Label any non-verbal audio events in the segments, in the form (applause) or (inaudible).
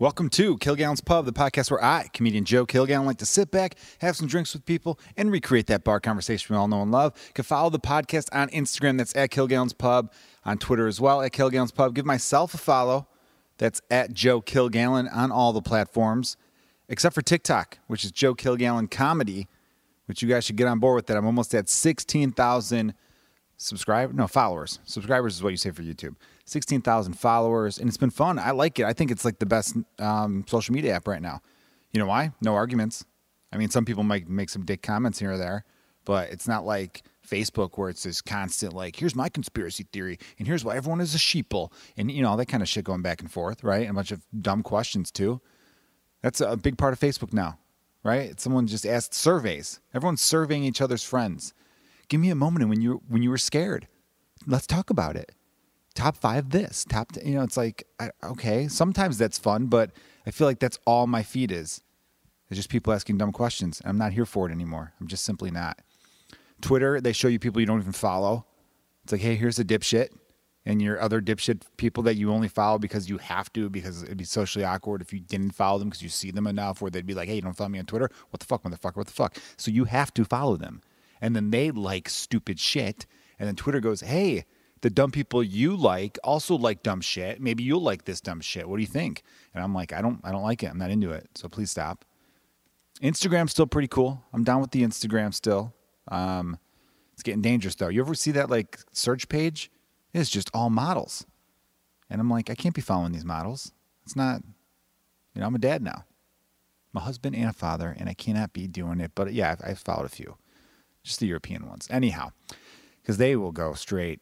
Welcome to Kilgallen's Pub, the podcast where I, comedian Joe Kilgallen, like to sit back, have some drinks with people, and recreate that bar conversation we all know and love. You can follow the podcast on Instagram, that's at Kilgallen's Pub, on Twitter as well, at Kilgallen's Pub. Give myself a follow, that's at Joe Kilgallen on all the platforms, except for TikTok, which is Joe Kilgallen Comedy, which you guys should get on board with that. I'm almost at 16,000 subscribers, no, followers. Subscribers is what you say for YouTube. 16,000 followers, and it's been fun. I like it. I think it's like the best um, social media app right now. You know why? No arguments. I mean, some people might make some dick comments here or there, but it's not like Facebook where it's this constant like, here's my conspiracy theory, and here's why everyone is a sheeple, and you know all that kind of shit going back and forth, right? And a bunch of dumb questions too. That's a big part of Facebook now, right? Someone just asked surveys. Everyone's surveying each other's friends. Give me a moment when you when you were scared. Let's talk about it top five this top you know it's like okay sometimes that's fun but i feel like that's all my feed is. It's just people asking dumb questions i'm not here for it anymore. I'm just simply not. Twitter they show you people you don't even follow. It's like hey here's a dipshit and your other dipshit people that you only follow because you have to because it'd be socially awkward if you didn't follow them because you see them enough where they'd be like hey you don't follow me on twitter? What the fuck motherfucker? What the fuck? So you have to follow them. And then they like stupid shit and then twitter goes hey the dumb people you like also like dumb shit. Maybe you'll like this dumb shit. What do you think? And I'm like, I don't I don't like it. I'm not into it. So please stop. Instagram's still pretty cool. I'm down with the Instagram still. Um, it's getting dangerous though. You ever see that like search page? It's just all models. And I'm like, I can't be following these models. It's not, you know, I'm a dad now. I'm a husband and a father, and I cannot be doing it. But yeah, I've, I've followed a few, just the European ones. Anyhow, because they will go straight,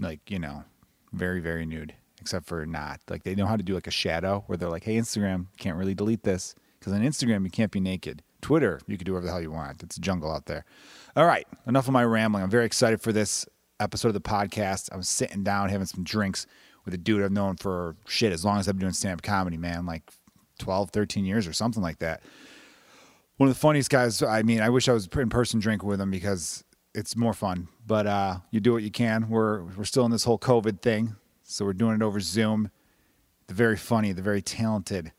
like you know, very very nude, except for not like they know how to do like a shadow where they're like, hey Instagram, can't really delete this because on Instagram you can't be naked. Twitter, you can do whatever the hell you want. It's a jungle out there. All right, enough of my rambling. I'm very excited for this episode of the podcast. I'm sitting down having some drinks with a dude I've known for shit as long as I've been doing stand up comedy, man, like 12, 13 years or something like that. One of the funniest guys. I mean, I wish I was in person drinking with him because it's more fun. But uh, you do what you can. We're we're still in this whole COVID thing, so we're doing it over Zoom. The very funny, the very talented.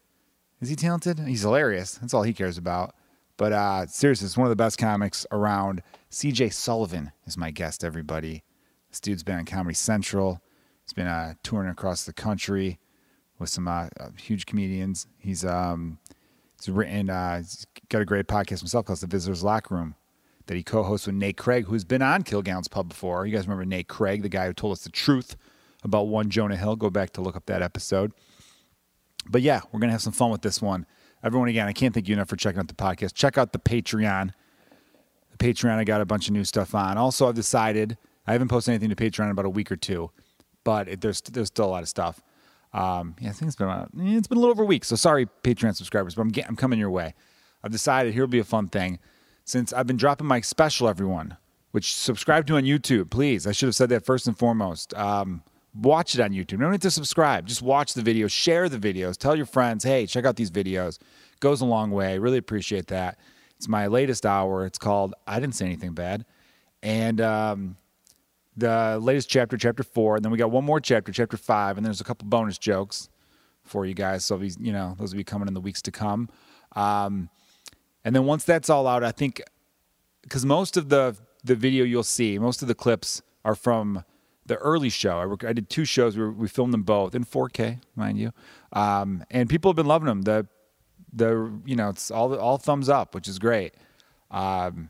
Is he talented? He's hilarious. That's all he cares about. But uh, seriously, it's one of the best comics around. CJ Sullivan is my guest. Everybody, this dude's been on Comedy Central. He's been uh, touring across the country with some uh, huge comedians. He's um, he's written. Uh, he's got a great podcast himself called The Visitors Locker Room that he co-hosts with Nate Craig, who's been on Kilgallen's Pub before. You guys remember Nate Craig, the guy who told us the truth about one Jonah Hill. Go back to look up that episode. But yeah, we're gonna have some fun with this one. Everyone, again, I can't thank you enough for checking out the podcast. Check out the Patreon. The Patreon, I got a bunch of new stuff on. Also, I've decided I haven't posted anything to Patreon in about a week or two, but it, there's there's still a lot of stuff. Um, yeah, I think it's been about, it's been a little over a week. So sorry, Patreon subscribers, but I'm getting, I'm coming your way. I've decided here will be a fun thing since I've been dropping my special, everyone, which subscribe to on YouTube, please. I should have said that first and foremost. Um, watch it on YouTube. No need to subscribe. Just watch the videos, share the videos, tell your friends, hey, check out these videos. Goes a long way. Really appreciate that. It's my latest hour. It's called I Didn't Say Anything Bad. And um, the latest chapter, chapter four. And then we got one more chapter, chapter five. And there's a couple bonus jokes for you guys. So, these you know, those will be coming in the weeks to come. Um, and then once that's all out, I think because most of the the video you'll see, most of the clips are from the early show. I, I did two shows. We, we, filmed them both in 4K, mind you, um, and people have been loving them. The the you know it's all all thumbs up, which is great. Um,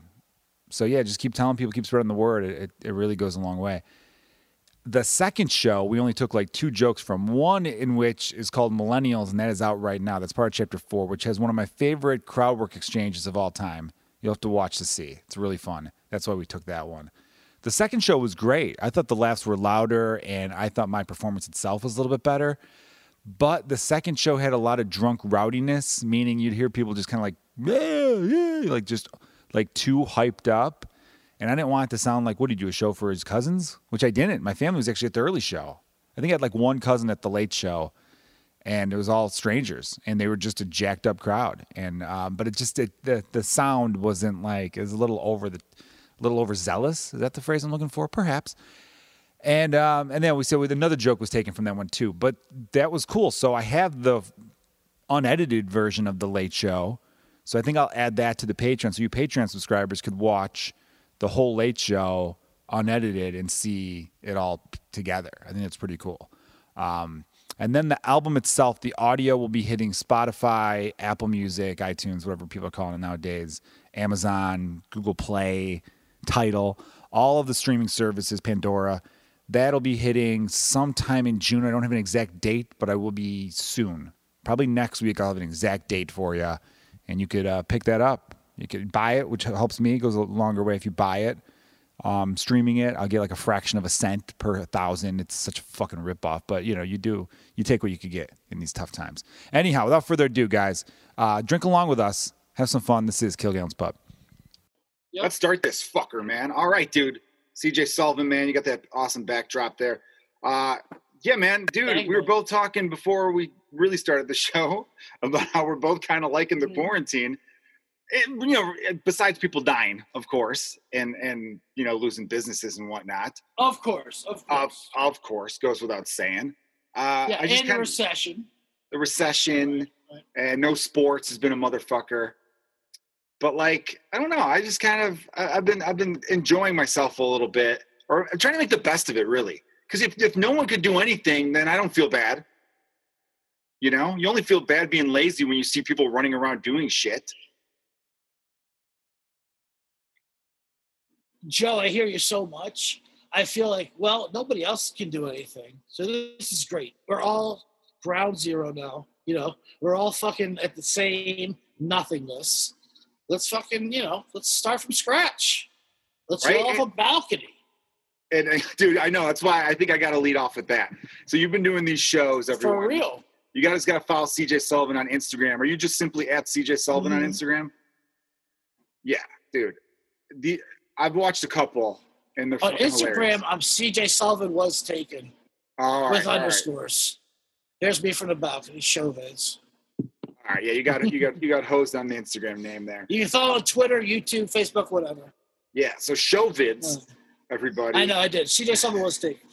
so yeah, just keep telling people, keep spreading the word. It, it, it really goes a long way the second show, we only took like two jokes from. One in which is called Millennials, and that is out right now. That's part of chapter four, which has one of my favorite crowd work exchanges of all time. You'll have to watch to see. It's really fun. That's why we took that one. The second show was great. I thought the laughs were louder, and I thought my performance itself was a little bit better. But the second show had a lot of drunk rowdiness, meaning you'd hear people just kind of like, yeah, yeah, like just like too hyped up and I didn't want it to sound like, what did you do, a show for his cousins? Which I didn't. My family was actually at the early show. I think I had like one cousin at the late show, and it was all strangers, and they were just a jacked up crowd. And um, but it just it, the the sound wasn't like it was a little over the, a little overzealous. Is that the phrase I'm looking for? Perhaps. And um, and then we said another joke was taken from that one too, but that was cool. So I have the unedited version of the Late Show. So I think I'll add that to the Patreon, so you Patreon subscribers could watch the whole Late Show unedited and see it all together. I think it's pretty cool. Um, and then the album itself, the audio will be hitting Spotify, Apple Music, iTunes, whatever people are calling it nowadays, Amazon, Google Play, Tidal, all of the streaming services, Pandora. That'll be hitting sometime in June. I don't have an exact date, but I will be soon. Probably next week, I'll have an exact date for you, and you could uh, pick that up. You could buy it, which helps me. It goes a longer way if you buy it. Um, streaming it, I'll get like a fraction of a cent per thousand. It's such a fucking ripoff, but you know, you do, you take what you could get in these tough times. Anyhow, without further ado, guys, uh, drink along with us, have some fun. This is Kilgallen's Pub. Let's start this fucker, man. All right, dude. CJ Sullivan, man, you got that awesome backdrop there. Uh, yeah, man, dude, Thank we were you. both talking before we really started the (laughs) show about how we're both kind of liking the Mhm. quarantine. And, you know, besides people dying, of course, and and you know losing businesses and whatnot. Of course, of Of course. of course, goes without saying. Uh, yeah, I just and of recession. the recession Right. and no sports has been a motherfucker. But like, I don't know. I just kind of I, I've been I've been enjoying myself a little bit, or I'm trying to make the best of it, really. Because if if no one could do anything, then I don't feel bad. You know, you only feel bad being lazy when you see people running around doing shit. Joe, I hear you so much. I feel like, well, nobody else can do anything. So this is great. We're all ground zero now. You know, we're all fucking at the same nothingness. Let's fucking, you know, let's start from scratch. Let's Right, go off and- a balcony. And, and dude, I know that's why I think I got to lead off with that. So you've been doing these shows, everyone. For real. You guys got to follow CJ Sullivan on Instagram. Are you just simply at CJ Sullivan on Mhm. Instagram? Yeah, dude. The I've watched a couple, and they're On Instagram. I'm CJ Sullivan was taken All right, with all right, underscores. There's me from the balcony, show vids. all right. Yeah, you got it. You got you got hosed on the Instagram name there. You can follow on Twitter, YouTube, Facebook, whatever. Yeah. So show vids, Uh, everybody. I know I did. CJ Sullivan was taken.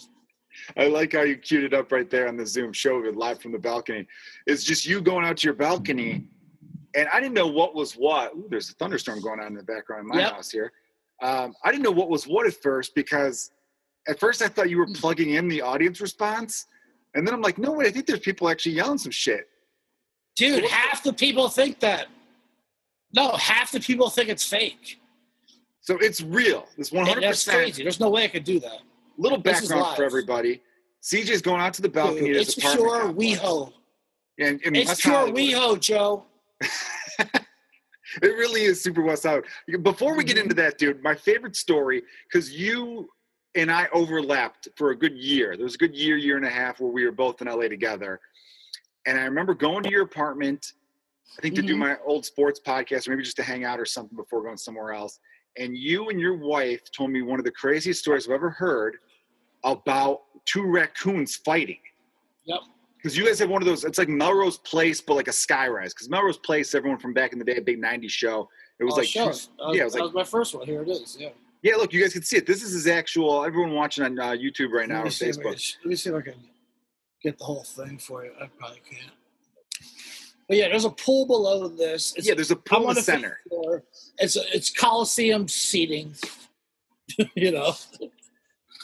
I like how you queued it up right there on the Zoom show vid live from the balcony. It's just you going out to your balcony, and I didn't know what was what. Ooh, there's a thunderstorm going on in the background in my Yep. house here. Um, I didn't know what was what at first because at first I thought you were plugging in the audience response, and then I'm like, no wait, I think there's people actually yelling some shit. Dude, half the people think that. No, half the people think it's fake. So it's real. It's 100. And that's crazy. There's no way I could do that. Little background for everybody. CJ's going out to the balcony. Dude, it's pure. WeHo. And, and It's pure WeHo, Joe. (laughs) It really is super West Hollywood. Before we get Mhm. into that, dude, my favorite story because you and I overlapped for a good year. There was a good year, year and a half where we were both in LA together. And I remember going to your apartment, I think to do Mhm. my old sports podcast, or maybe just to hang out or something before going somewhere else. And you and your wife told me one of the craziest stories I've ever heard about two raccoons fighting. Yep. Because you guys have one of those, it's like Melrose Place, but like a skyrise. Because Melrose Place, everyone from back in the day, a big 90s show. It was Oh, like, sure. two- That was, yeah, it was that like, was my first one. Here it is. Yeah. yeah, look, you guys can see it. This is his actual, everyone watching on uh, YouTube right now or me see if I Facebook. can, let me see if I can get the whole thing for you. I probably can't. But yeah, there's a pool below this. It's, Yeah, there's a I'm pool in on the the center. floor. It's a, it's Coliseum seating. (laughs) you know.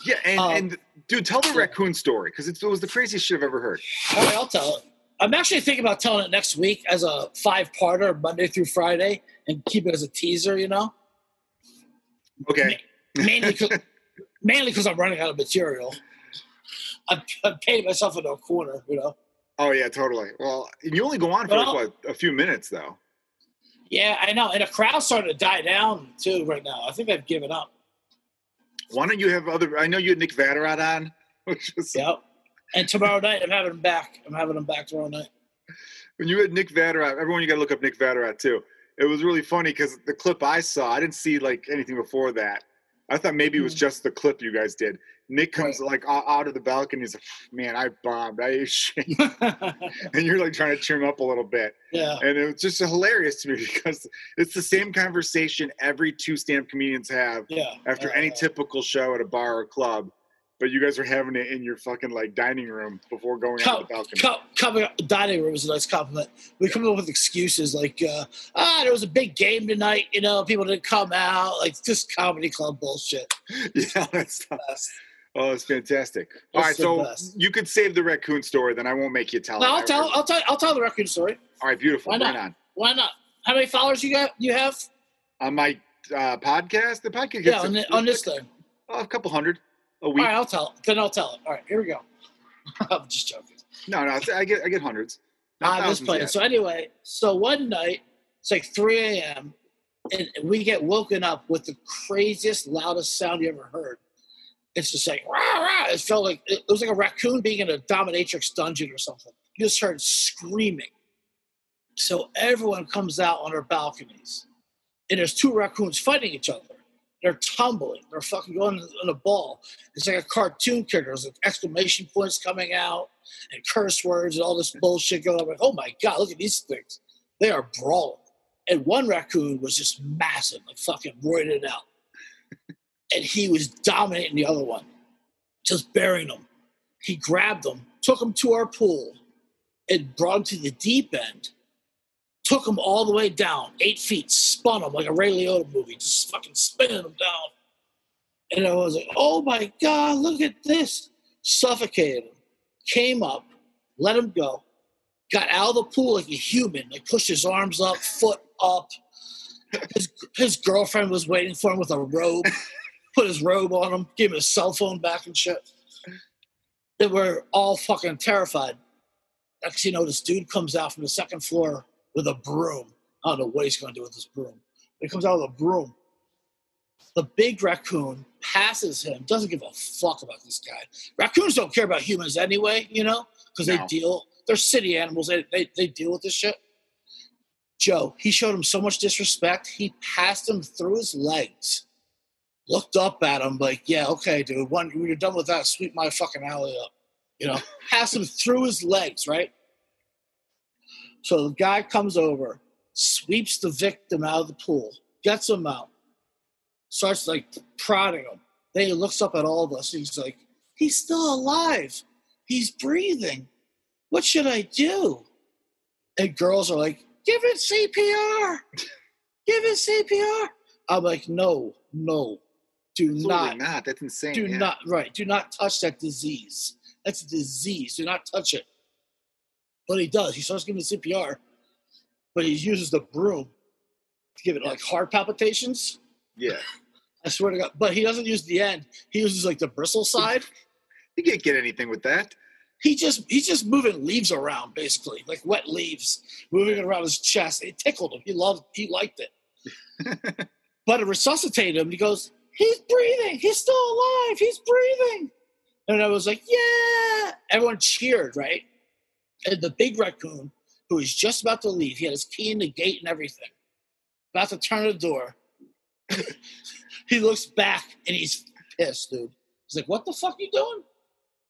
Yeah, and, Um, and dude, tell the raccoon story because it was the craziest shit I've ever heard. All right, I'll tell it. I'm actually thinking about telling it next week as a five-parter, Monday through Friday, and keep it as a teaser. You know, Okay. (laughs) mainly cause, mainly because I'm running out of material. I'm, I'm painting myself into a corner. You know. Oh, yeah, totally. Well, you only go on for like, what, a few minutes, though. Yeah, I know, and the crowd's starting to die down too right now. I think they've given up. Why don't you have other, I know you had Nick Vatterott on, (laughs) which was, Yep. And tomorrow night, I'm having them back. I'm having them back tomorrow night. when you had Nick Vatterott, everyone, you got to look up Nick Vatterott too. It was really funny because the clip I saw, I didn't see like anything before that. I thought maybe it was Mhm. just the clip you guys did. Nick comes like out of the balcony. He's like, "Man, I bombed. I ate shit," (laughs) and you're like trying to cheer him up a little bit. yeah. And it was just hilarious to me (laughs) because it's the same conversation every two stand-up comedians have Yeah. after Uh, any typical show at a bar or club. but you guys are having it in your fucking like dining room before going out Co- the balcony. co- coming up, dining room is a nice compliment. We come up with excuses like, uh, ah, there was a big game tonight. You know, people didn't come out. Like just comedy club bullshit. (laughs) yeah, that's. Oh, it's fantastic. All right, It's the so best. you could save the raccoon story, then I won't make you tell No, it. I'll tell. I'll tell. I'll tell the raccoon story. All right, beautiful. Why not? it on. Why not? How many followers you got? You have? On my uh, podcast, the podcast Yeah, on, the, on this thing. oh, a couple hundred a week. right, I'll tell. it. Then I'll tell it. All right, here we go. (laughs) I'm just joking. No, no, I get I get hundreds. Not I'm just playing. yet. So anyway, so one night it's like 3 a.m. and we get woken up with the craziest, loudest sound you ever heard. It's just like rah, rah. It felt like it was like a raccoon being in a dominatrix dungeon or something. You just heard screaming. So everyone comes out on their balconies, and there's two raccoons fighting each other. They're tumbling. They're fucking going on a ball. It's like a cartoon character. There's like exclamation points coming out and curse words and all this bullshit going on. Like, oh my god, look at these things. They are brawling. And one raccoon was just massive, like fucking roided out. And he was dominating the other one, just burying him. He grabbed him, took him to our pool, and brought him to the deep end. Took him all the way down, eight feet, spun him like a Ray Liotta movie, just fucking spinning him down. And I was like, oh my God, look at this. Suffocated him came up, let him go, got out of the pool like a human, like pushed his arms up, foot up. His, his girlfriend was waiting for him with a robe, put his robe on him, gave him his cell phone back and shit. They were all fucking terrified. Next, you know, this dude comes out from the second floor with a broom. I don't know what he's going to do with this broom. He comes out with a broom. The big raccoon passes him, doesn't give a fuck about this guy. Raccoons don't care about humans anyway, you know, because they No. deal, they're city animals. They, they, they deal with this shit. Joe, he showed him so much disrespect. He passed him through his legs, looked up at him like, yeah, okay, dude, when, you're done with that, sweep my fucking alley up. You know, (laughs) pass him through his legs, right? So the guy comes over, sweeps the victim out of the pool, gets him out, starts like prodding him. Then he looks up at all of us. He's like, he's still alive. He's breathing. What should I do? And girls are like, give it CPR. Give it CPR. I'm like, no, no, do Absolutely not, not. That's insane. do yeah. not, right, do not touch that disease. That's a disease. Do not touch it. But he does. He starts giving CPR, but he uses the broom to give it like heart palpitations. Yeah, (laughs) I swear to God. But he doesn't use the end. He uses like the bristle side. you can't get anything with that. He just he's just moving leaves around, basically, like wet leaves, moving it around his chest. It tickled him. He loved. He liked it. (laughs) but it resuscitated him. He goes, "He's breathing. He's still alive. He's breathing." And I was like, "Yeah!" Everyone cheered, right? And the big raccoon, who was just about to leave, he had his key in the gate and everything, about to turn the door. (laughs) he looks back and he's pissed, dude. He's like, "What the fuck you doing?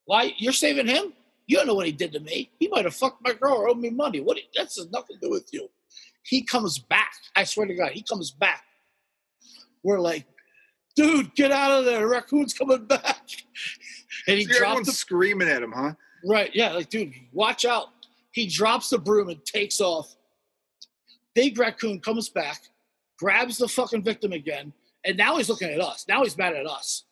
Why you're saving him? You don't know what he did to me. He might have fucked my girl or owed me money. What? That's has nothing to do with you." He comes back. I swear to God, he comes back. We're like, "Dude, get out of there! The raccoon's coming back!" (laughs) And he See, dropped everyone's the screaming at him, huh? Right, yeah, like dude, watch out. He drops the broom and takes off. Big raccoon comes back, grabs the fucking victim again, and now he's looking at us. Now he's mad at us.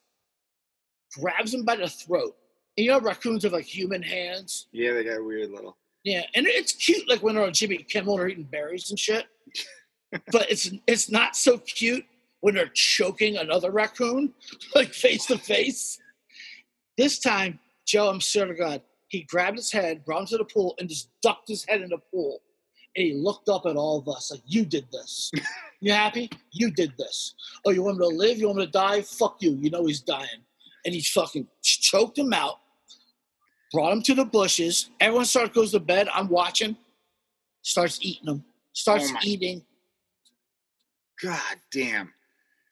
Grabs him by the throat. And you know raccoons have like human hands. Yeah, they got weird little. Yeah, and it's cute like when they're on Jimmy Kimmel or eating berries and shit. (laughs) but it's it's not so cute when they're choking another raccoon, (laughs) like face to face. This time, Joe, I'm sure to God, he grabbed his head, brought him to the pool, and just ducked his head in the pool. And he looked up at all of us like, You did this. (laughs) You happy? You did this. Oh, you want him to live? You want him to die? Fuck you. You know he's dying. And he fucking choked him out, brought him to the bushes. Everyone starts goes to bed. I'm watching. Starts eating them. Starts Oh eating. God damn.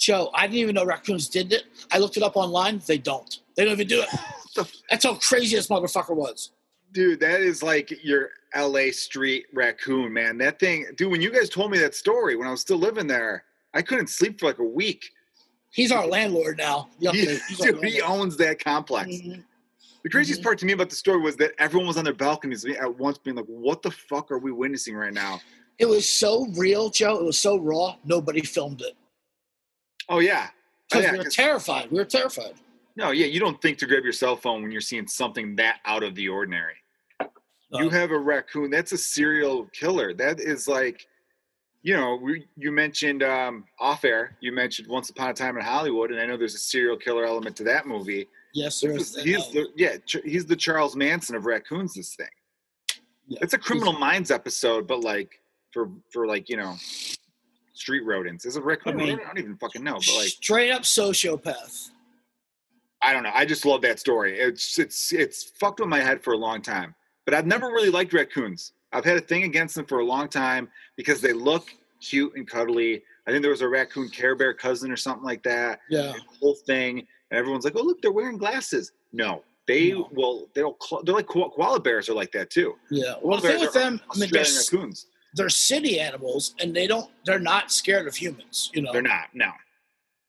Joe, I didn't even know raccoons did it. I looked it up online. They don't. They don't even do it. (laughs) That's how crazy this motherfucker was. Dude, that is like your LA street raccoon, man. That thing, dude, when you guys told me that story when I was still living there, I couldn't sleep for like a week. He's our landlord now. The He, dude, he owns that complex. Mhm. The craziest Mhm. part to me about the story was that everyone was on their balconies at once being like, what the fuck are we witnessing right now? It was so real, Joe. It was so raw. Nobody filmed it Oh, yeah. Oh, because yeah, we were terrified. We were terrified. no, yeah, you don't think to grab your cell phone when you're seeing something that out of the ordinary. you Uh, have a raccoon that's a serial killer that is like you know we, you mentioned um, off air you mentioned once upon a time in hollywood and i know there's a serial killer element to that movie yes, there is- he's the yeah he's the charles manson of raccoons this thing Yeah. it's a criminal minds episode but like for for like you know street rodents is it raccoon I mean- i don't even fucking know but like straight up sociopath. I don't know. I just love that story. It's it's it's fucked with my head for a long time. But I've never really liked raccoons. I've had a thing against them for a long time because they look cute and cuddly. I think there was a raccoon Care Bear cousin or something like that. Yeah. The whole thing, and everyone's like, "Oh, look, they're wearing glasses." No, they No. will. They'll. They're like koala bears are like that too. Yeah. Well, the Koala thing with them, I mean, they're, raccoons. They're city animals, and they don't. They're not scared of humans. You know. They're not. No.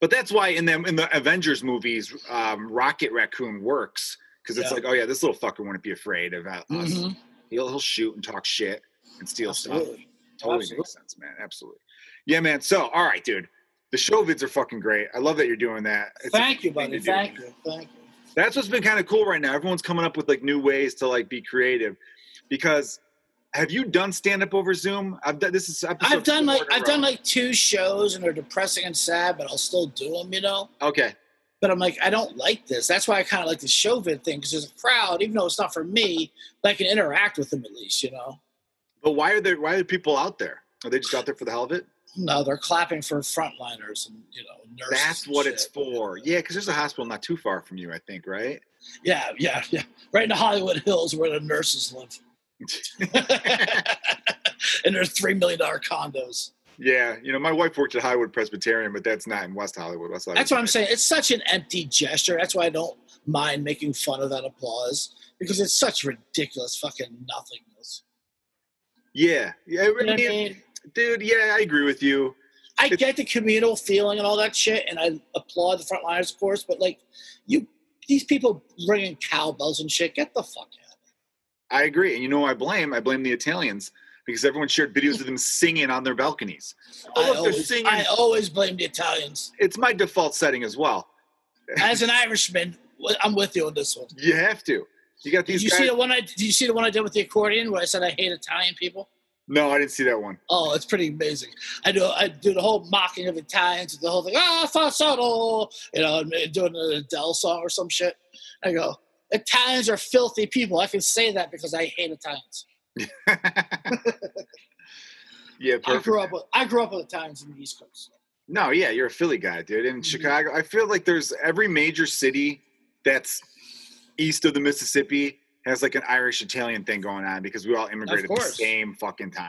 But that's why in them in the Avengers movies, um, Rocket Raccoon works because it's Yeah. like, oh yeah, this little fucker wouldn't be afraid of us. Mhm. He'll he'll shoot and talk shit and steal stuff. Totally Absolutely. makes sense, man. Absolutely. Yeah, man. So, all right, dude. The show vids are fucking great. I love that you're doing that. It's Thank you, buddy. Thank you. Thank you. That's what's been kind of cool right now. Everyone's coming up with like new ways to like be creative. Because have you done stand up over Zoom? I've done this is I've done like I've row. done like two shows, and they're depressing and sad, but I'll still do them. You know. okay. But I'm like, I don't like this. That's why I kind of like the show vid thing because there's a crowd, even though it's not for me, but I can interact with them at least, you know. But why are there why are people out there? Are they just out there for the hell of it? No, they're clapping for frontliners and you know nurses. That's what shit. it's for. Yeah, because there's a hospital not too far from you, I think, right? Yeah, yeah, yeah. Right in the Hollywood Hills where the nurses live. (laughs) and they're three million dollar condos. Yeah, you know, my wife worked at Hollywood Presbyterian, but that's not in West Hollywood. West Hollywood. That's what I'm saying. It's such an empty gesture. That's why I don't mind making fun of that applause because it's such ridiculous fucking nothingness. Yeah, yeah, You know I mean, mean? dude. Yeah, I agree with you. I It's- get the communal feeling and all that shit, and I applaud the frontliners, of course. But like, you, these people bringing cowbells and shit, get the fuck out. I agree, and you know, I blame. I blame the Italians because everyone shared videos of them singing on their balconies. I Oh, look, they're always, singing. I always blame the Italians. It's my default setting as well. (laughs) As an Irishman, I'm with you on this one. You have to. You got Did these you guys. see the one I? Did you see the one I did with the accordion where I said I hate Italian people? no, I didn't see that one. Oh, it's pretty amazing. I do I do the whole mocking of Italians, with the whole thing. Ah, falsetto, you know, doing an Adele song or some shit. I go, Italians are filthy people. I can say that because I hate Italians. (laughs) yeah, I grew up with I grew up with Italians in the East Coast. No, yeah, you're a Philly guy, dude. In Mhm. Chicago, I feel like there's every major city that's east of the Mississippi has like an Irish Italian thing going on because we all immigrated at the same fucking time.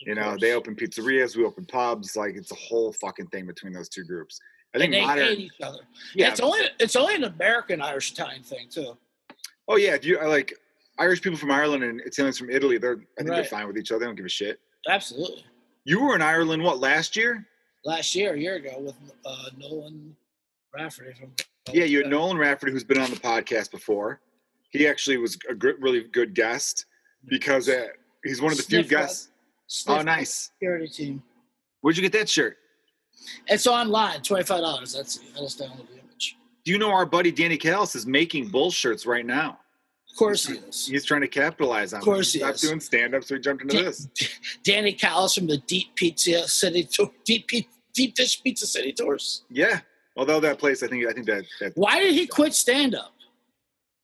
Of You know, course. they open pizzerias, we open pubs. Like it's a whole fucking thing between those two groups. I think and they modern. hate each other. yeah. It's only it's only an American Irish Italian thing too. Oh yeah. If you I like Irish people from Ireland and Italians from Italy, they're I think they're fine with each other. They don't give a shit. Absolutely. You were in Ireland what last year? Last year, a year ago, with uh, Nolan Rafferty from. Yeah, you had Nolan Rafferty, who's been on the podcast before. He actually was a gr- really good guest because uh, he's one of the few guests. Sniff Oh, nice. Security team. Where'd you get that shirt? It's online, twenty five dollars. That's it. I just download the image. Do you know our buddy Danny Callis is making bull shirts right now? Of course he is. He's trying to capitalize on. Of course it. he Stopped is. doing stand up, so he jumped into Dan- this. Danny Callis from the Deep Pizza City Tour, Deep Deep Dish Pizza City tours. Yeah. Although that place, I think, I think that, that Why did he quit stand up?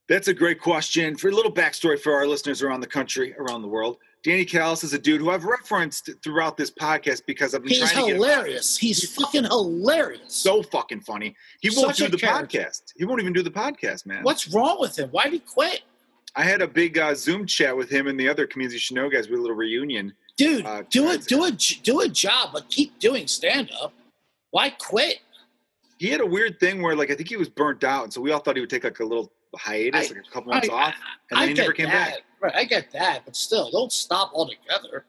that's a great question. For a little backstory for our listeners around the country, around the world, Danny Callis is a dude who I've referenced throughout this podcast because I've been He's trying to get hilarious. He's fucking hilarious. so fucking funny. He won't Such do the character. podcast. He won't even do the podcast, man. What's wrong with him? Why did he quit? I had a big uh, Zoom chat with him and the other you should know guys. We had a little reunion. Dude, Uh, do it, do it, do a job, but keep doing stand up. Why quit? He had a weird thing where, like, I think he was burnt out, and so we all thought he would take like a little hiatus, I- like a couple months I- off, and I then he never came that. back. Right, I get that, but still, don't stop altogether.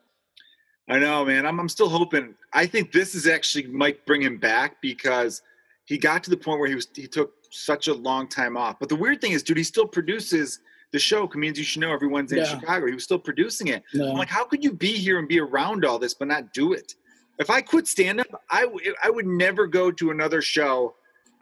I know, man. I'm, I'm still hoping. I think this is actually might bring him back because he got to the point where he was he took such a long time off. But the weird thing is, dude, he still produces the show. Comedians you should know every Wednesday Yeah. in Chicago. He was still producing it. I'm like, how could you be here and be around all this but not do it? If I quit stand up, I, w- I would never go to another show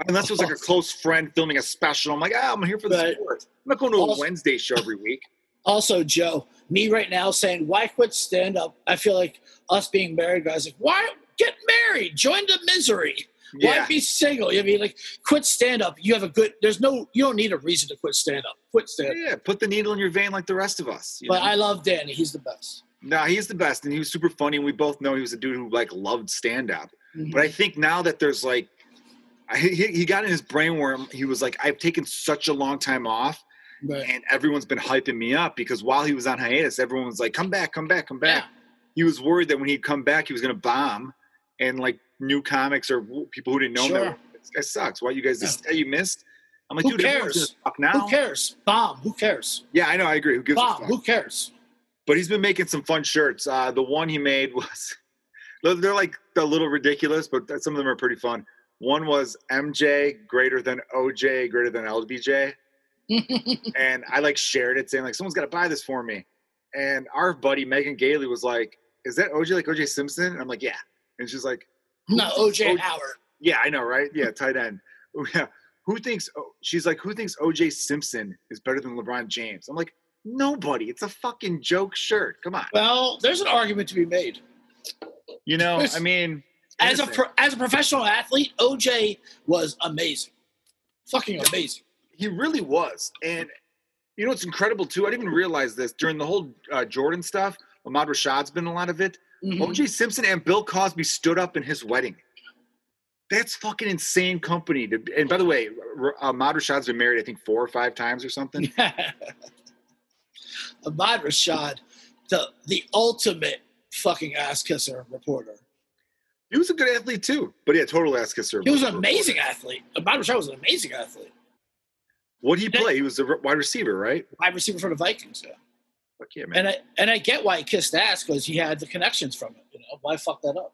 unless it was like a (laughs) close friend filming a special. I'm like, ah, I'm here for the Right. sports. I'm not going to a Wednesday show every week. Also, Joe, me right now saying, why quit stand up? I feel like us being married guys, like, why get married? Join the misery. Why Yeah. be single? You mean like quit stand up? You have a good. There's no. You don't need a reason to quit stand up. Quit stand. Yeah, put the needle in your vein like the rest of us. you But know? I love Danny. He's the best. no, he's the best, and he was super funny. And we both know he was a dude who like loved stand up. Mhm. But I think now that there's like, I, he, he got in his brain where he was like, I've taken such a long time off, Right. and everyone's been hyping me up because while he was on hiatus, everyone was like, "Come back, come back, come back." Yeah. He was worried that when he'd come back, he was going to bomb, and like new comics or people who didn't know him, Sure. were, this guy sucks. Why you guys this guy you missed? I'm like, Who dude, cares? fuck now. Who cares? Bomb. Who cares? Yeah, I know, I agree. Who gives fuck? Who cares? but he's been making some fun shirts. Uh, the one he made was (laughs) they're- they're like a little ridiculous, but some of them are pretty fun. One was MJ greater than OJ greater than LBJ, (laughs) and I like shared it saying like someone's got to buy this for me. And our buddy Megan Gailey was like, "Is that OJ like OJ Simpson?" And I'm like, "Yeah." And she's like, no, OJ O- Howard. "Yeah, I know, right? Yeah, tight end." Yeah. Who thinks? oh, She's like, "Who thinks OJ Simpson is better than LeBron James?" I'm like, "Nobody. It's a fucking joke shirt. Come on." Well, there's an argument to be made. You know, There's- I mean, As a pro, as a professional athlete, OJ was amazing, fucking amazing. he really was, and you know, it's incredible too. I didn't even realize this during the whole uh, Jordan stuff. Ahmad Rashad's been a lot of it. Mhm. OJ Simpson and Bill Cosby stood up in his wedding. That's fucking insane company. To, and by the way, Ahmad Rashad's been married, I think, four or five times or something. (laughs) Ahmad Rashad, the the ultimate fucking ass kisser reporter. He was a good athlete too, but yeah, total ass kisser. He was an amazing athlete. Ahmad Rashad was an amazing athlete. What would he play? He was a wide receiver, right? Wide receiver for the Vikings. Yeah. Man. And I and I get why he kissed ass because he had the connections from it. You know, why fuck that up?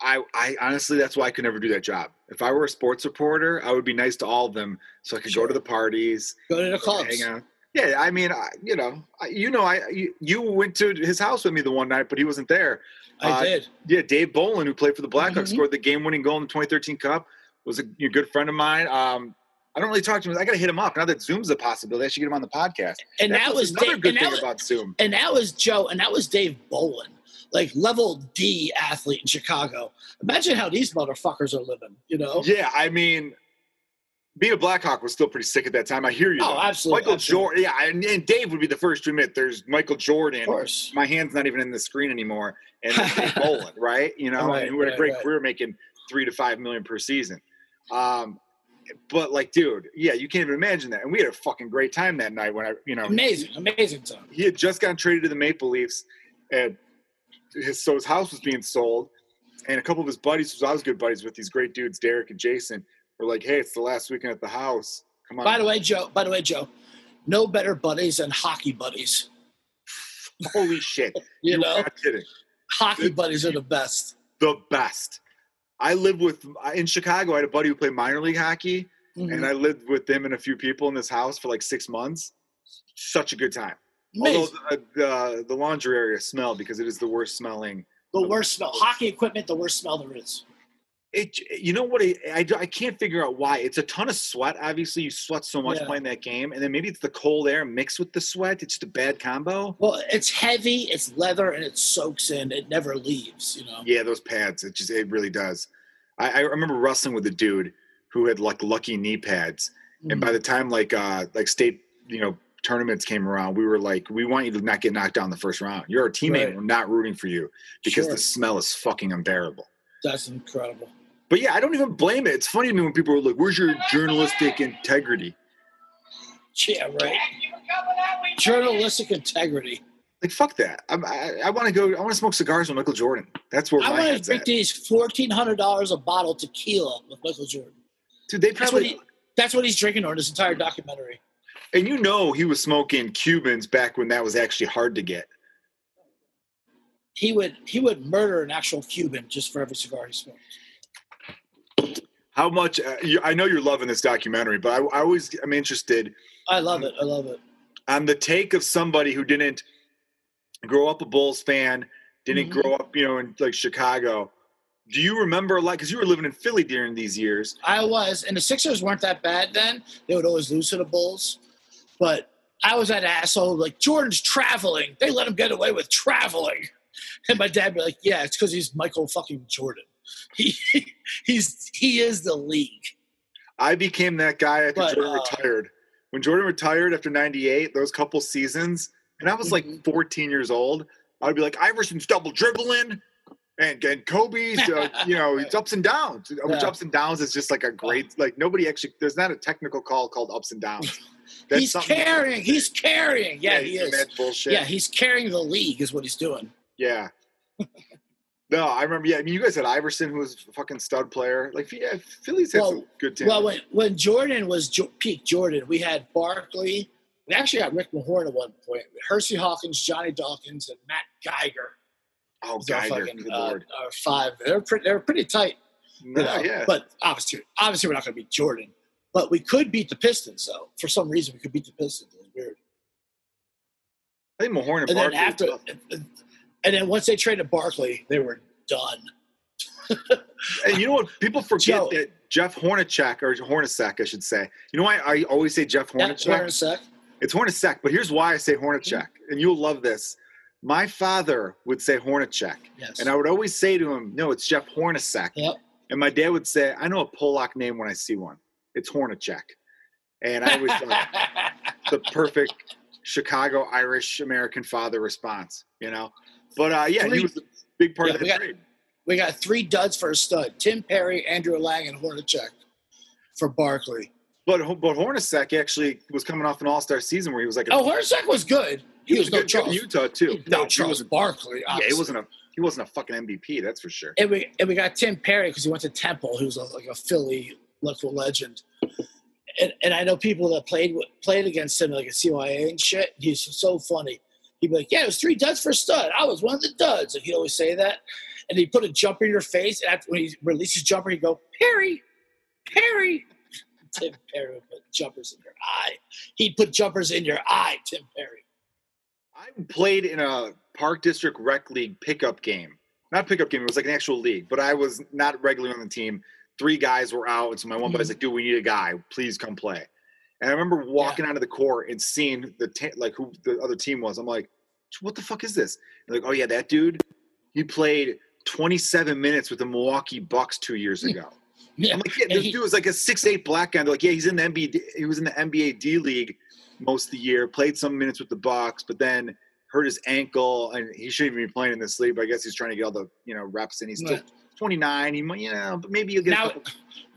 I, I honestly, that's why I could never do that job. If I were a sports reporter, I would be nice to all of them, so I could go to the parties, Go to the clubs. hang out. Yeah, I mean, I, you know, I, you know, I you, you went to his house with me the one night, but he wasn't there. I Uh, did. Yeah, Dave Bolland, who played for the Blackhawks, Mhm. scored the game-winning goal in the 2013 Cup. Was a, a good friend of mine. Um, I don't really talk to him. I got to hit him up now that Zoom's a possibility. I should get him on the podcast. And That's that was another Dave, good thing was, about Zoom. and that was Joe, and that was Dave Bolland, like level D athlete in Chicago. Imagine how these motherfuckers are living. You know? Yeah, I mean, being a Blackhawk was still pretty sick at that time. I hear you. Oh, though. absolutely, Michael absolutely. Jordan. Yeah, and, and Dave would be the first to admit there's Michael Jordan. Of course. My hand's not even in the screen anymore. And Dave (laughs) Bolland, right? You know, Right, and who had a great right. career making three to five million per season. Um, but like, dude, yeah, you can't even imagine that. And we had a fucking great time that night when I, you know, Amazing, amazing time. he had just gotten traded to the Maple Leafs, and his so his house was being sold, and a couple of his buddies, who I was good buddies with, these great dudes, Derek and Jason, were like, "Hey, it's the last weekend at the house. Come on." By the way, Joe. By the way, Joe. No better buddies than hockey buddies. holy shit! (laughs) You You're know, hockey buddies are the best. The best. I lived with in Chicago. I had a buddy who played minor league hockey, Mhm. and I lived with them and a few people in this house for like six months. Such a good time. Amazing. Although the, the the laundry area smelled because it is the worst smelling the worst smell. Hockey equipment, the worst smell there is. It you know what I, I, I can't figure out why it's a ton of sweat obviously you sweat so much Yeah. playing that game and then maybe it's the cold air mixed with the sweat it's the bad combo Well, it's heavy, it's leather, and it soaks in. It never leaves. You know. yeah those pads it just it really does i, I remember wrestling with a dude who had like lucky knee pads and Mhm. by the time like uh like state you know tournaments came around we were like we want you to not get knocked down the first round you're our teammate Right. we're not rooting for you because Sure. the smell is fucking unbearable That's incredible. But yeah i don't even blame it it's funny to me when people are like where's your journalistic integrity Yeah, right. Journalistic integrity. Like fuck that. I'm, I I want to go. I want to smoke cigars with Michael Jordan. That's where I want to drink at. these fourteen hundred dollars a bottle tequila with Michael Jordan. Dude, they That's what probably he. That's what he's drinking on this entire documentary. and you know he was smoking Cubans back when that was actually hard to get. He would he would murder an actual Cuban just for every cigar he smoked. How much? Uh, you, I know you're loving this documentary, but I, I always am interested I love it. I love it. on the take of somebody who didn't grow up a Bulls fan, didn't Mhm. grow up, you know, in like Chicago. Do you remember like because you were living in Philly during these years? I was, and the Sixers weren't that bad then. They would always lose to the Bulls, but I was that asshole like Jordan's traveling. They let him get away with traveling, (laughs) and my dad be like, "Yeah, it's because he's Michael fucking Jordan. (laughs) He he's he is the league." I became that guy after But, Jordan uh, retired. When Jordan retired after '98, those couple seasons, and I was like Mhm. 14 years old, I'd be like, Iverson's double dribbling, and and Kobe's, uh, (laughs) you know, it's ups and downs. Which ups and downs is just like a great, like nobody actually. There's not a technical call called ups and downs. (laughs) he's carrying. He's carrying. Yeah, he is. Yeah, he's carrying the league. Is what he's doing. Yeah. No, I remember. Yeah, I mean, you guys had Iverson, who was a fucking stud player. Like, yeah, Philly's had Well- some good talent. Well, when when Jordan was jo- peak Jordan, we had Barkley. We actually had Rick Mahorn at one point. Hersey Hawkins, Johnny Dawkins, and Matt Geiger. oh, Geiger, fucking, good uh, lord. our five. They're pretty. They were pretty tight. No, know, yeah. But obviously, obviously, we're not going to beat Jordan. But we could beat the Pistons, though. For some reason, we could beat the Pistons. It was weird. I think Mahorn and, And then Barkley. after, tough. And then once they traded Barkley, they were done. (laughs) and you know what? People forget Joe. that Jeff Hornacek or Hornacek, I should say. You know why I always say Jeff Hornacek? hold on a sec. It's Hornacek, but here's why I say Hornacek, Mm-hmm. and you'll love this. My father would say Hornacek, Yes. and I would always say to him, "No, it's Jeff Hornacek." Yep. And my dad would say, "I know a Polak name when I see one. It's Hornacek." And I was like, (laughs) the perfect Chicago Irish American father response, you know. But uh, yeah, he was a big part Yeah, of we that got- we got three duds for a stud: Tim Perry, Andrew Lang, and Hornacek for Barkley. But but Hornacek actually was coming off an All Star season where he was like, a, Oh, Hornacek was good. He, was, a no good in Charles. Utah too. No, he Charles wasn't. Barkley. Yeah, he wasn't a he wasn't a fucking MVP. That's for sure. And we and we got Tim Perry because he went to Temple. who's a, like a Philly local legend. And, and I know people that played played against him like a CYA and shit. He's so funny. He'd be like, "Yeah, it was three duds for a stud. I was one of the duds." Like he'd always say that. And he put a jumper in your face. And after when he released his jumper, he'd go, "Perry, Perry." (laughs) Tim Perry would put jumpers in your eye. He'd put jumpers in your eye, Tim Perry. I played in a Park District Rec League pickup game. Not pickup game, it was like an actual league, but I was not regularly on the team. Three guys were out, and so my one buddy's mm-hmm. like, dude, we need a guy. Please come play. And I remember walking out of the court and seeing the ta- like who the other team was. I'm like, what the fuck is this? And like, oh yeah, that dude, he played 27 minutes with the Milwaukee Bucks two years ago. Yeah. I'm like, yeah, this he- dude was like a six eight black guy. They're like, yeah, he's in the NBA. He was in the NBA D League most of the year. Played some minutes with the Bucks, but then hurt his ankle, and he shouldn't even be playing in this league. But I guess he's trying to get all the you know reps, and he's still Right. 29. He might, you know, but maybe you'll get. Now, couple-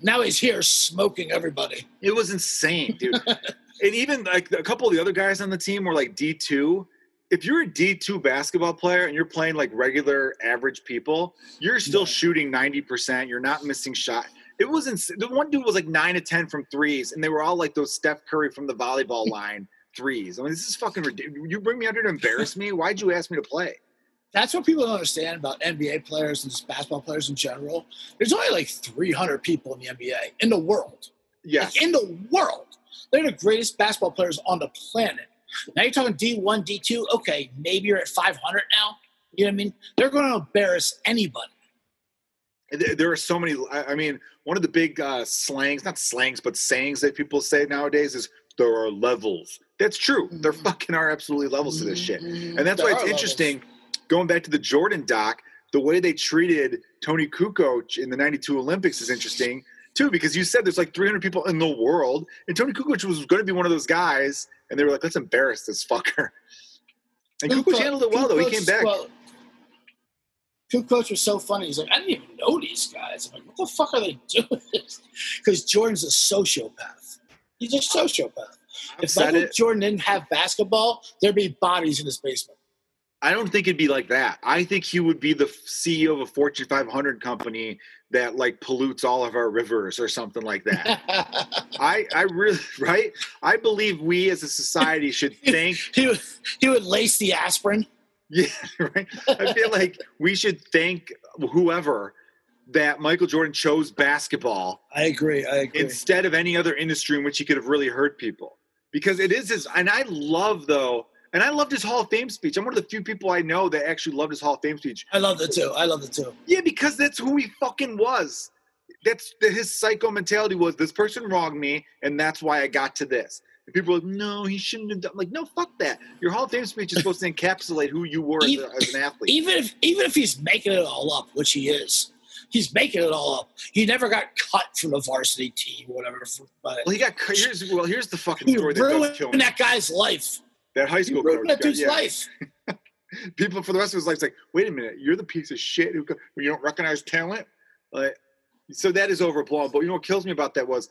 now he's here smoking everybody. it was insane, dude. (laughs) and even like a couple of the other guys on the team were like D two. If you're a D two basketball player and you're playing like regular average people, you're still Yeah. shooting ninety percent. You're not missing shot. It was ins- the one dude was like nine to ten from threes, and they were all like those Steph Curry from the volleyball (laughs) line threes. I mean, this is fucking ridiculous. You bring me out here to embarrass me? Why'd you ask me to play? That's what people don't understand about NBA players and just basketball players in general. There's only like 300 people in the NBA in the world. Yes, Like in the world. They're the greatest basketball players on the planet. Now you're talking D1, D2. Okay, maybe you're at 500 now. You know what I mean? They're going to embarrass anybody. There- there are so many. I mean, one of the big uh, slangs, not slangs, but sayings that people say nowadays is there are levels. That's true. There Mhm. fucking are absolutely levels to this shit. Mhm. And that's There why it's levels. interesting, going back to the Jordan doc, the way they treated Toni Kukoc in the 92 Olympics is interesting too, because you said there's like 300 people in the world, and Toni Kukoc was going to be one of those guys, and they were like, let's embarrass this fucker. And Kukoc handled it well, though. He came back. Well, Kukoc was so funny. He's like, I didn't even know these guys. I'm like, what the fuck are they doing? (laughs) Because Jordan's a sociopath. He's a sociopath. I've If Michael it. Jordan didn't have basketball, there'd be bodies in his basement. I don't think it'd be like that. I think he would be the CEO of a Fortune 500 company that like pollutes all of our rivers or something like that. (laughs) I, I really, (laughs) right? I believe we as a society should (laughs) thank, he would he would lace the aspirin. yeah, right? I feel like we should thank whoever that Michael Jordan chose basketball I agree. I agree. instead of any other industry in which he could have really hurt people. Because it is his, and I love though, and I loved his Hall of Fame speech. I'm one of the few people I know that actually loved his Hall of Fame speech. I love it too. I love it too. Yeah, because that's who he fucking was. That's that his psycho mentality was. This person wronged me, and that's why I got to this. And people are like, no, he shouldn't have done. I'm like, no, fuck that. Your Hall of Fame speech is supposed to (laughs) encapsulate who you were as, a, as an athlete. Even if even if he's making it all up, which he is, he's making it all up. He never got cut from the varsity team, or whatever. But well, he got here's well, here's the fucking story that ruined me. that guy's life. That high school coach, that dude's yeah. life. (laughs) people for the rest of his life, like, wait a minute, you're the piece of shit who you don't recognize talent. Like, so that is overblown. But you know what kills me about that was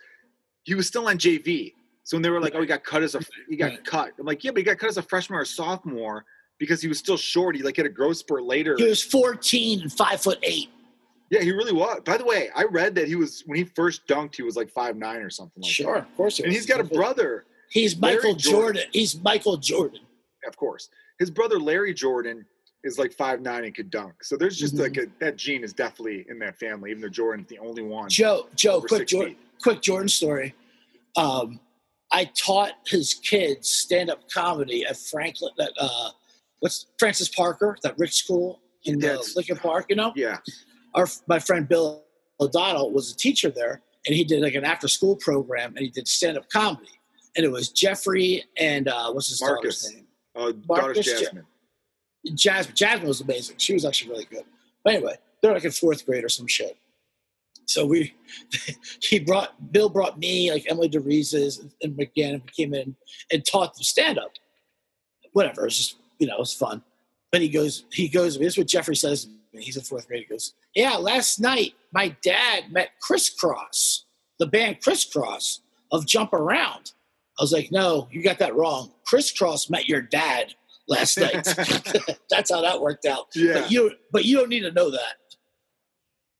he was still on JV. So when they were like, oh, he got cut as a he got Right. cut. I'm like, yeah, but he got cut as a freshman or sophomore because he was still short. He like had a growth spurt later. He was 14 and five foot eight. Yeah, he really was. By the way, I read that he was when he first dunked, he was like five nine or something like Sure, of course. And he's got a brother, He's Michael Jordan. Jordan. He's Michael Jordan. of course. His brother Larry Jordan is like five nine and could dunk. So there's just Mhm. like a, that gene is definitely in that family, even though Jordan's the only one. Joe, Joe, quick Jordan, quick Jordan story. Um, I taught his kids stand up comedy at Franklin. That uh, what's Francis Parker, that rich school in uh, That's- Lincoln Park. You know, Yeah. our my friend Bill O'Donnell was a teacher there, and he did like an after school program, and he did stand up comedy. And it was Jeffrey and uh, what's his Marcus. daughter's name? Uh, Marcus daughter's Ja- Jasmine. Jasmine. Jasmine was amazing. She was actually really good. But anyway, they're like in fourth grade or some shit. So we, (laughs) he brought Bill brought me like Emily DeRises and McGann came in and taught them stand up. Whatever, it's just you know it's fun. But he goes, he goes. This is what Jeffrey says. He's in fourth grade. He goes, "Yeah, last night my dad met Kris Kross, the band Kris Kross of Jump Around." I was like, "No, you got that wrong. Kris Kross met your dad last night." (laughs) (laughs) That's how that worked out. Yeah. But you, but you don't need to know that.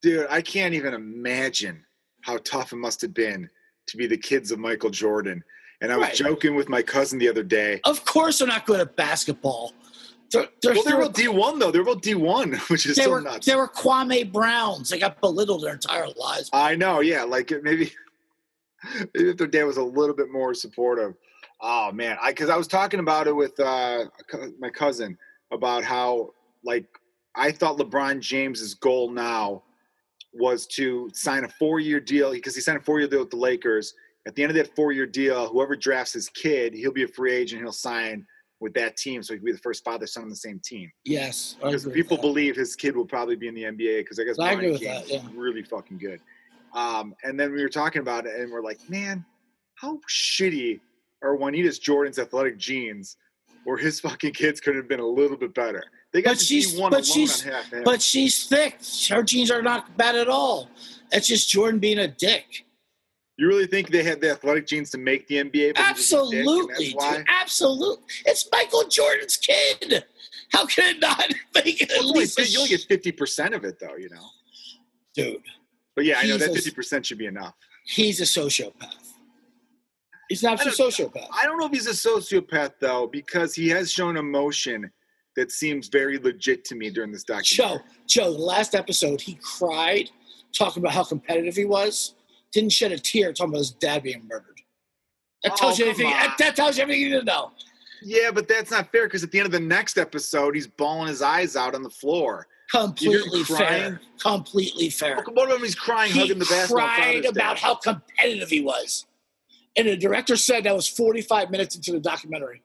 Dude, I can't even imagine how tough it must have been to be the kids of Michael Jordan. And I was Right. joking with my cousin the other day. Of course, they're not good at basketball. They're, they're, Well, they're both D1 though. They're both D1, (laughs) which is they so were nuts. they were Kwame Browns. They got belittled their entire lives. I know, yeah. Like maybe (laughs) if their dad was a little bit more supportive. Oh man, I because I was talking about it with uh, my cousin about how like I thought LeBron James's goal now was to sign a four-year deal because he signed a four-year deal with the Lakers. At the end of that four-year deal, whoever drafts his kid, he'll be a free agent. He'll sign with that team, so he can be the first father-son on the same team. Yes, Because people believe his kid will probably be in the NBA because I guess I agree Bronny with King that, is really fucking good. Um, and then we were talking about it, and we're like, man, how shitty are Juanita's Jordan's athletic genes, where his fucking kids could have been a little bit better. They got But to she's- one but she's- on half. half. But she's thick. Her jeans are not bad at all. It's just Jordan being a dick. you really think they had the athletic genes to make the NBA? but he was a dick, and Absolutely, that's why? dude. Absolutely. It's Michael Jordan's kid. How can it not (laughs) make it at Well, least? you only get fifty percent of it, though. You know. Dude, But yeah, I know that fifty percent should be enough. he's a sociopath. He's not absolute sociopath. I don't know if he's a sociopath though, because he has shown emotion that seems very legit to me during this documentary. Joe, Joe, the last episode, he cried talking about how competitive he was. Didn't shed a tear talking about his dad being murdered. That Oh, tells you anything. That, that tells you everything you need to know. Yeah, but that's not fair because at the end of the next episode, he's bawling his eyes out on the floor. Completely fair. Completely fair. One of them, he's crying, He hugging the basketball. cried about how competitive he was. And the director said that was 45 minutes into the documentary.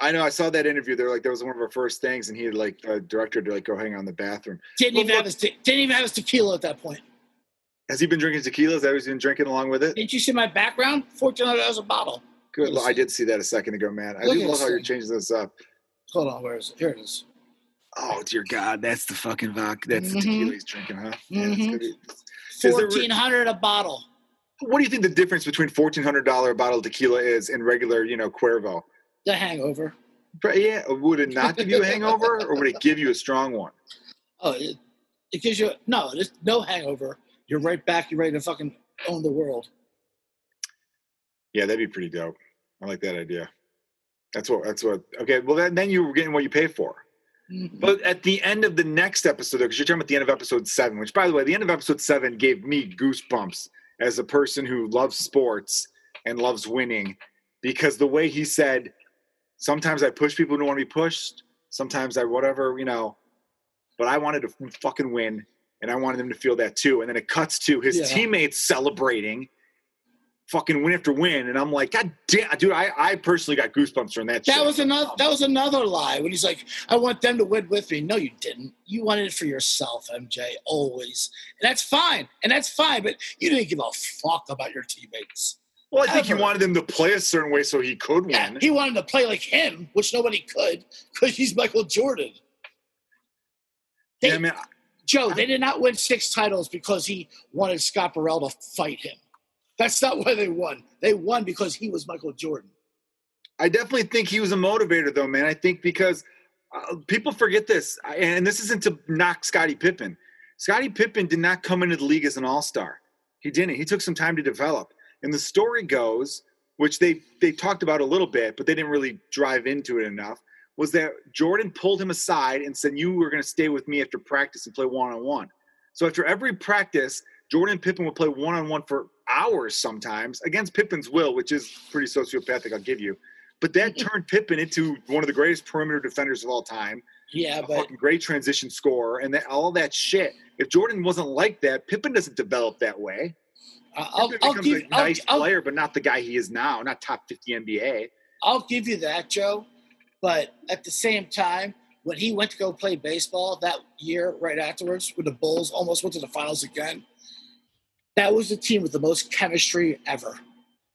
I know. I saw that interview. They're like, that was one of our first things, and he had like a director to like go hang out in the bathroom. Didn't even have his te- didn't even have his tequila at that point. Has he been drinking tequila? Is that he's been drinking along with it? Didn't you see my background? Fourteen hundred dollars a bottle. Good. Look I did see that a second ago, man. I Look do love how you're changing this up. Hold on, where is it? Here it is. Oh dear God, that's the fucking vodka. That's the Mhm. tequila he's drinking, huh? Man, it's Mhm. gonna be- Is there re- Fourteen hundred a bottle. What do you think the difference between fourteen hundred dollar a bottle of tequila is and regular, you know, Cuervo? The hangover. But yeah, would it not give you a hangover, or would it give you a strong one? Oh, it, it gives you no, there's no hangover. You're right back. You're ready to fucking own the world. Yeah, that'd be pretty dope. I like that idea. That's what. That's what. Okay. Well, then, then you were getting what you pay for. Mhm. But at the end of the next episode, because you're talking about the end of episode seven, which by the way, the end of episode seven gave me goosebumps as a person who loves sports and loves winning, because the way he said, sometimes I push people who don't want to be pushed, sometimes I whatever, you know, but I wanted to fucking win, and I wanted them to feel that too. And then it cuts to his Yeah. teammates celebrating. Fucking win after win, and I'm like, God damn, dude! I, I personally got goosebumps from that. That shit. was another. That was another lie when he's like, "I want them to win with me." No, you didn't. You wanted it for yourself, MJ. Always, and that's fine. And that's fine. But you didn't give a fuck about your teammates. Well, I think he wanted them to play a certain way so he could Yeah, win. he wanted to play like him, which nobody could because he's Michael Jordan. They, yeah, man, Joe, they did not win six titles because he wanted Scott Burrell to fight him. That's not why they won. They won because he was Michael Jordan. I definitely think he was a motivator, though, man. I think because uh, people forget this, and this isn't to knock Scottie Pippen. Scottie Pippen did not come into the league as an all star. He didn't. He took some time to develop. And the story goes, which they they talked about a little bit, but they didn't really drive into it enough, was that Jordan pulled him aside and said, "You were going to stay with me after practice and play one on one." So after every practice, Jordan Pippen would play one on one for hours sometimes against Pippen's will, which is pretty sociopathic, I'll give you. But that (laughs) turned Pippen into one of the greatest perimeter defenders of all time, Yeah, a but fucking great transition scorer, and that, all that shit. If Jordan wasn't like that, Pippen doesn't develop that way. I'll, Pippen I'll give a nice I'll, player, but not the guy he is now, not top 50 NBA. I'll give you that, Joe. But at the same time, when he went to go play baseball that year, right afterwards, when the Bulls almost went to the finals again, that was the team with the most chemistry ever.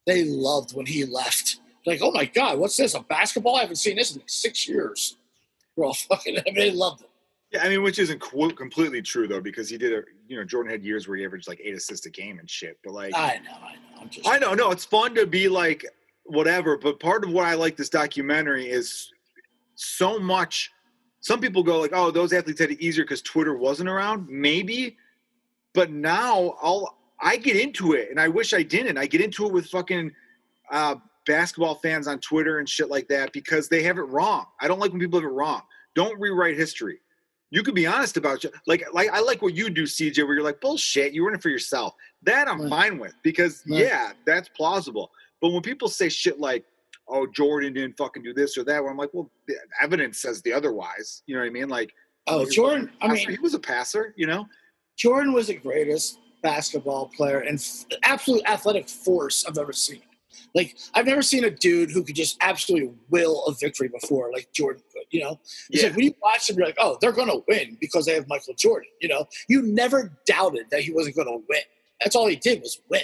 They loved when he left. Like, oh my God, what's this? A basketball? I haven't seen this in six years. We're all (laughs) fucking, I mean, they loved it. Yeah, I mean, which isn't qu- completely true though, because he did a, you know, Jordan had years where he averaged like eight assists a game and shit. But like, I know, I know. I'm just, I know, no, it's fun to be like whatever, but part of what I like this documentary is so much. Some people go like, "Oh, those athletes had it easier because Twitter wasn't around." Maybe, but now I'll I get into it, and I wish I didn't. I get into it with fucking uh, basketball fans on Twitter and shit like that because they have it wrong. I don't like when people have it wrong. Don't rewrite history. You can be honest about it. Like, like I like what you do, CJ, where you're like, bullshit, you're in it for yourself. That I'm Right. fine with because Right. yeah, that's plausible. But when people say shit like, "Oh, Jordan didn't fucking do this or that," where I'm like, well, the evidence says the otherwise. You know what I mean? Like, oh, Jordan, I was a passer. mean, he was a passer. You know? Jordan was the greatest basketball player and f- absolute athletic force I've ever seen. Like I've never seen a dude who could just absolutely will a victory before, like Jordan could. You know, it's Yeah. like when you watch him, you're like, oh, they're going to win because they have Michael Jordan. You know, you never doubted that he wasn't going to win. That's all he did was win.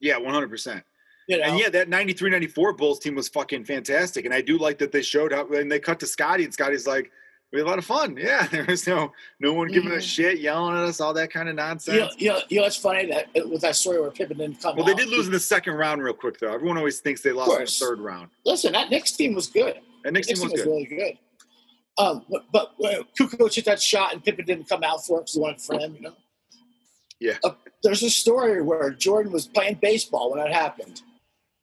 Yeah, 100. percent You know, And yeah, that 93 94 Bulls team was fucking fantastic. And I do like that they showed how and they cut to Scotty, and Scotty's like, we had a lot of fun. (laughs) Yeah, there was no no one giving Mhm. a shit, yelling at us, all that kind of you know, nonsense. you know, you know, it's funny that uh, with that story where Pippen didn't come. Well, they out, did lose in the second round real quick, though. Everyone always thinks they lost in the third round. Listen, that Knicks team was good. And Knicks team was good. really good. Um, but, but when Kukoc hit that shot and Pippen didn't come out for it because he wanted for him, you know. Yeah. Uh, there's a story where Jordan was playing baseball when that happened,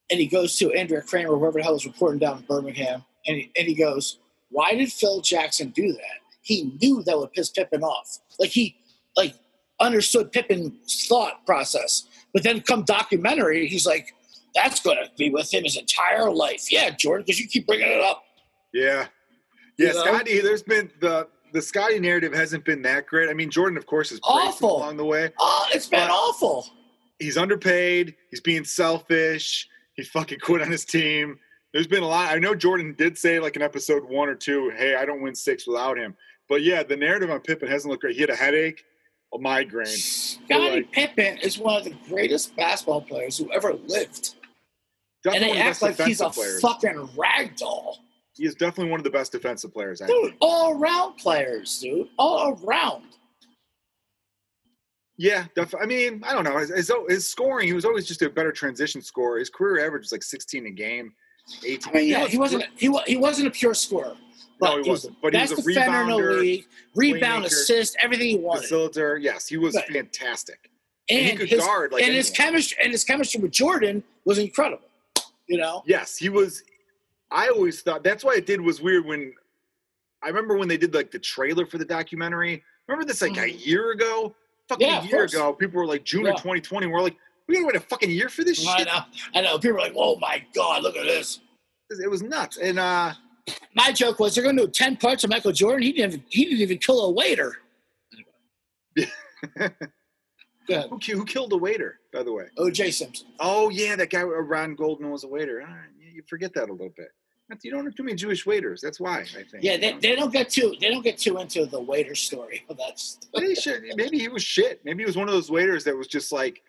and he goes to Andrea Kremer, whoever the hell was reporting down in Birmingham, and he, and he goes, "Why did Phil Jackson do that? He knew that would piss Pippen off. Like he, like understood Pippen's thought process. But then come documentary, he's like." That's going to be with him his entire life. Yeah, Jordan, because you keep bringing it up. Yeah. Yeah, You know? Scotty, there's been the the Scotty narrative hasn't been that great. I mean, Jordan, of course, is Awful. along the way. Oh, it's been awful. He's underpaid. He's being selfish. He fucking quit on his team. There's been a lot. I know Jordan did say, like in episode one or two, hey, I don't win six without him. But yeah, the narrative on Pippen hasn't looked great. He had a headache, a migraine. Scottie like- Pippen is one of the greatest basketball players who ever lived. and they one of the act like he's a players. fucking rag doll. He is definitely one of the best defensive players. I Dude, all around players, dude. All around. Yeah, def- I mean, I don't know. His, his, his scoring, he was always just a better transition scorer. His career average was like 16 a game, 18. I mean, yeah, he wasn't he, he wasn't a pure scorer. But No, he was wasn't. But he was a defender in the rebounder, league, rebound, assist, everything he wanted. facilitator. Yes, he was Right. fantastic. And, and he could his, guard like and his chemistry and his chemistry with Jordan was incredible. You know? Yes, he was. I always thought that's why it did was weird when I remember when they did like the trailer for the documentary. Remember this like a Mhm. year ago? Fucking Yeah, a year ago. People were like June Yeah. of 2020. We're like, we gotta wait a fucking year for this I shit. know, I know. People are like, "Oh my god, look at this." It was nuts. And uh My joke was they're to do ten parts of Michael Jordan. He didn't. Even, he didn't even kill a waiter. (laughs) Who, who killed the waiter, by the way? O.J. Simpson. Oh yeah, that guy uh, Ron Goldman was a waiter. Right, you you forget that a little bit. You don't have too many Jewish waiters. That's why I think. Yeah, they, they don't get too they don't get too into the waiter story. (laughs) That's should, maybe he was shit. Maybe he was one of those waiters that was just like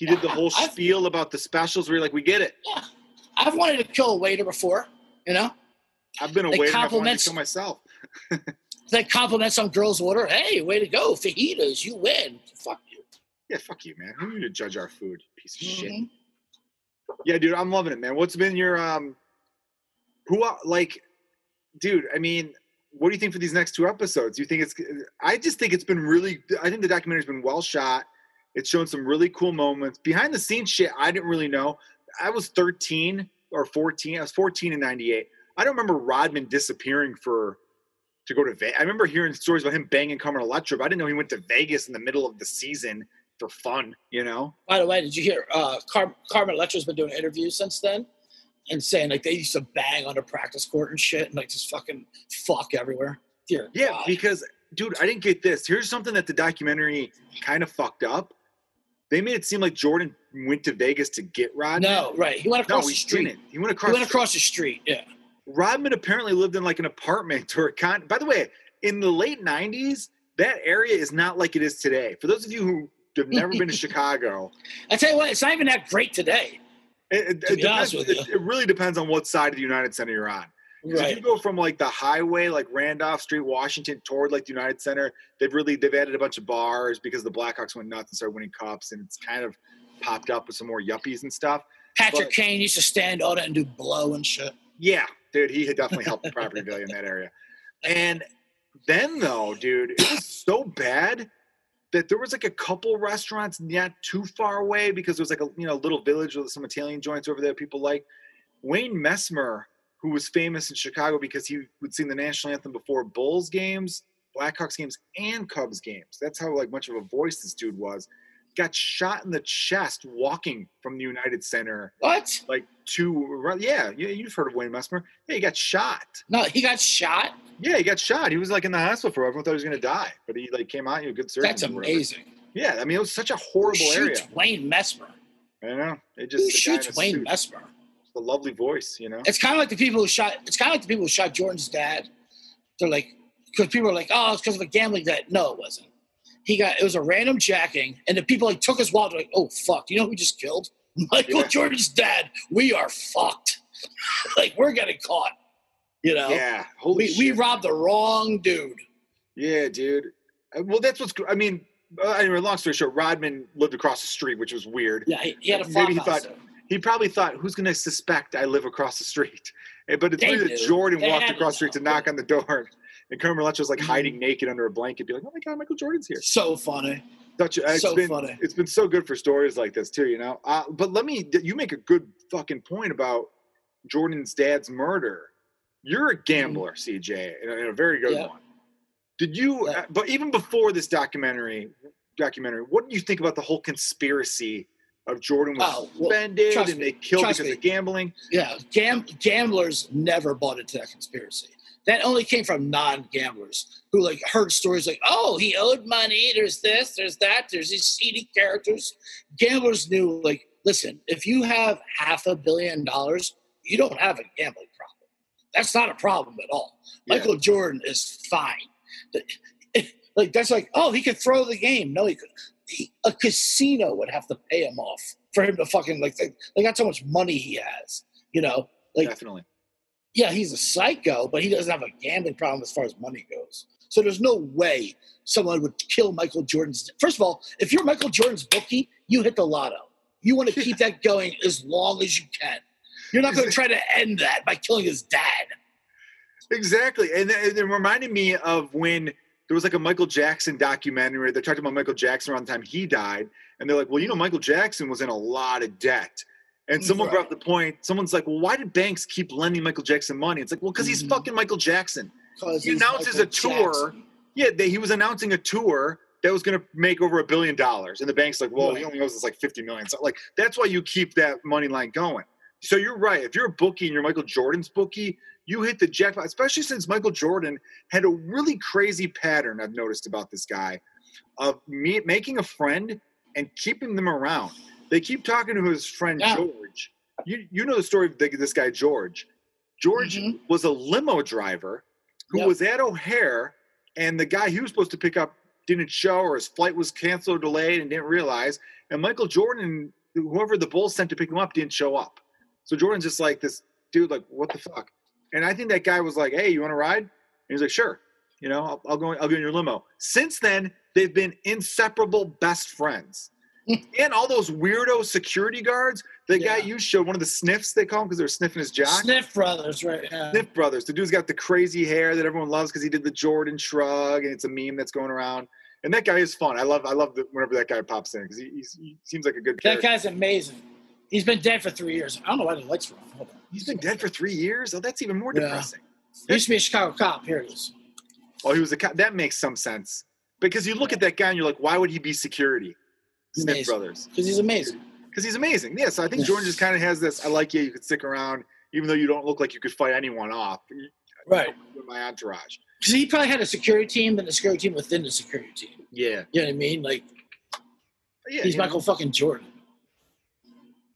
he did the whole I've- spiel about the specials. Where you're like, we get it. yeah. I've wanted to kill a waiter before. You know, I've been a waiter. I've wanted to kill myself. (laughs) they compliment some girl's order. Hey, way to go, fajitas! You win. Fuck you. Yeah, fuck you, man. Who are you to judge our food? Piece of shit. Mhm. Yeah, dude, I'm loving it, man. What's been your um who like dude, I mean, what do you think for these next two episodes? You think it's I just think it's been really I think the documentary's been well shot. It's shown some really cool moments. Behind the scenes shit, I didn't really know. I was 13 or 14. I was 14 in 98. I don't remember Rodman disappearing for to go to Vegas. I remember hearing stories about him banging Carmen Electra, but I didn't know he went to Vegas in the middle of the season for fun, you know? By the way, did you hear uh, Car- Carmen Electra's been doing interviews since then and saying like they used to bang on the practice court and shit and like just fucking fuck everywhere. Dear Yeah, God. because dude, I didn't get this. Here's something that the documentary kind of fucked up. They made it seem like Jordan went to Vegas to get Rodman. no, right. He went no, across he the street. didn't. He went He across. went across the street. Yeah. Rodman apparently lived in like an apartment (laughs) or a con. By the way, in the late '90s, that area is not like it is today. For those of you who have never been to (laughs) Chicago, I tell you what, it's not even that great today. it, it, To it depends, it really depends on what side of the United Center you're on. Right. you go from like the highway, like Randolph Street, Washington, toward like the United Center, they've really they've added a bunch of bars because the Blackhawks went nuts and started winning cups, and it's kind of popped up with some more yuppies and stuff. Patrick but- Kane used to stand on it and do blow and shit. Yeah, dude, he had definitely helped the property value in that area. (laughs) And then though, dude, it was so bad that there was like a couple restaurants not too far away because there was like a you know little village with some Italian joints over there people like. Wayne Messmer, who was famous in Chicago because he would sing the national anthem before Bulls games, Blackhawks games, and Cubs games. That's how like much of a voice this dude was. Got shot in the chest walking from the United Center What? like to yeah, yeah, you've heard of Wayne Messmer. Yeah, he got shot. No, he got shot. Yeah, he got shot. He was like in the hospital for everyone thought he was gonna die, but he like came out. He had good surgery. That's amazing. Yeah, I mean it was such a Who horrible area. shoots Wayne Messmer. I know. It just Who shoots Wayne suit. Messmer? The lovely voice, you know. It's kind of like the people who shot. It's kind of like the people who shot Jordan's dad. They're like, because people are like, oh, it's because of a gambling debt. No, it wasn't. He got it was a random jacking, and the people like took his wallet. Like, oh fuck, you know who we just killed? (laughs) Michael Yeah. Jordan's dad. We are fucked. (laughs) like we're getting caught. You know, Yeah, holy we we robbed the wrong dude. Yeah, dude. Uh, Well, that's what's. I mean, uh, anyway. Long story short, Rodman lived across the street, which was weird. Yeah, he, he had a Maybe he thought-. He probably thought, "Who's going to suspect I live across the street?" But it's weird that. Jordan They walked across the street to knock on the door, and Carmen Electra was like Mhm. hiding naked under a blanket, be like, "Oh my god, Michael Jordan's here." So funny. Such it's So been funny. it's been so good for stories like this too, you know. Uh, but let me, you make a good fucking point about Jordan's dad's murder. You're a gambler, CJ, and a, very good Mm-hmm. One. Did you? Uh, but even before this documentary, documentary, what do you think about the whole conspiracy of Jordan was Oh, well, suspended and me, they killed because me. of gambling? Yeah, gam- gamblers never bought into that conspiracy. That only came from non-gamblers who like heard stories like, "Oh, he owed money. There's this, there's that. There's these seedy characters." Gamblers knew, like, listen, if you have half a billion dollars, you don't have a gambling problem. That's not a problem at all. Yeah. Michael Jordan is fine. (laughs) Like that's like, oh, he could throw the game. No, he could. He, a casino would have to pay him off for him to fucking like. They, they got so much money he has. You know, like Definitely. yeah, he's a psycho, but he doesn't have a gambling problem as far as money goes. So there's no way someone would kill Michael Jordan's. First of all, if you're Michael Jordan's bookie, you hit the lotto. You want to keep that (laughs) going as long as you can. You're not going to try to end that by killing his dad. Exactly. And it reminded me of when there was like a Michael Jackson documentary. They're talking about Michael Jackson around the time he died. And they're like, well, you know, Michael Jackson was in a lot of debt. And someone brought up the point, someone's like, well, why did banks keep lending Michael Jackson money? It's like, well, because he's Mhm. fucking Michael Jackson. he announces Michael a tour. Jackson. Yeah, they, he was announcing a tour that was going to make over a billion dollars, and the bank's like, "Well, he only owes us like fifty million. So, like, that's why you keep that money line going. So you're right. If you're a bookie and you're Michael Jordan's bookie, you hit the jackpot. Especially since Michael Jordan had a really crazy pattern I've noticed about this guy of me making a friend and keeping them around. They keep talking to his friend Yeah. George. You you know the story of the, this guy George. George Mhm. was a limo driver who Yep. was at O'Hare, and the guy he was supposed to pick up didn't show, or his flight was canceled or delayed, and didn't realize. And Michael Jordan, whoever the Bulls sent to pick him up, didn't show up. So Jordan's just like this dude, like what the fuck? And I think that guy was like, "Hey, you want to ride?" And he's like, "Sure." You know, I'll, I'll go. I'll go in your limo. Since then, they've been inseparable best friends. (laughs) and all those weirdo security guards. The guy Yeah. you showed, one of the sniffs they call him because they're sniffing his jock. Sniff Brothers, right? Yeah. Sniff Brothers. The dude's got the crazy hair that everyone loves because he did the Jordan shrug, and it's a meme that's going around. And that guy is fun. I love. I love the, whenever that guy pops in because he, he seems like a good. Guy. That character. guy's amazing. He's been dead for three years. I don't know why the lights were off. Hold on. He's been dead for three years. Oh, that's even more Yeah. depressing. He used to be a Chicago cop. Here it is. Oh, he was a cop. That makes some sense because you look at that guy and you're like, why would he be security? Sniff Amazing. Brothers Because he's amazing. because he's amazing. Yeah. So I think. Jordan just (sighs) kind of has this. I like you. You could stick around even though you don't look like you could fight anyone off. Right. With my entourage. Because he probably had a security team, then a security team within the security team. Yeah. You know what I mean? Like, Yeah. he's know, Michael fucking Jordan.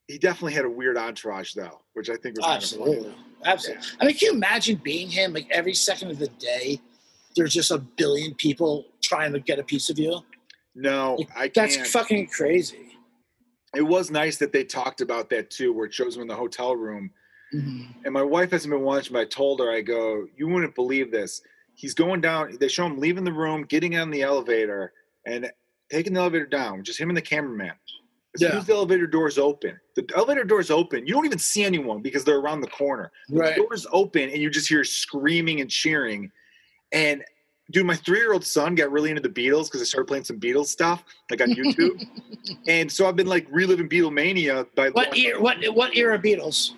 He definitely had a weird entourage though, which I think was kind of Absolutely. Absolutely. I mean, can you imagine being him? Like, every second of the day, there's just a billion people trying to get a piece of you. No, Like, I That's can't. fucking crazy. it was nice that they talked about that too, where it shows him in the hotel room. Mhm. And my wife hasn't been watching, but I told her, I go, you wouldn't believe this. He's going down. They show him leaving the room, getting on the elevator, and taking the elevator down. Just him and the cameraman. As soon as the elevator doors open, the elevator doors open. You don't even see anyone because they're around the corner. The Right. doors open, and you just hear screaming and cheering. And dude, my three-year-old son got really into the Beatles because I started playing some Beatles stuff, like on YouTube. (laughs) and so I've been like reliving Beatlemania by What year? What what era Beatles?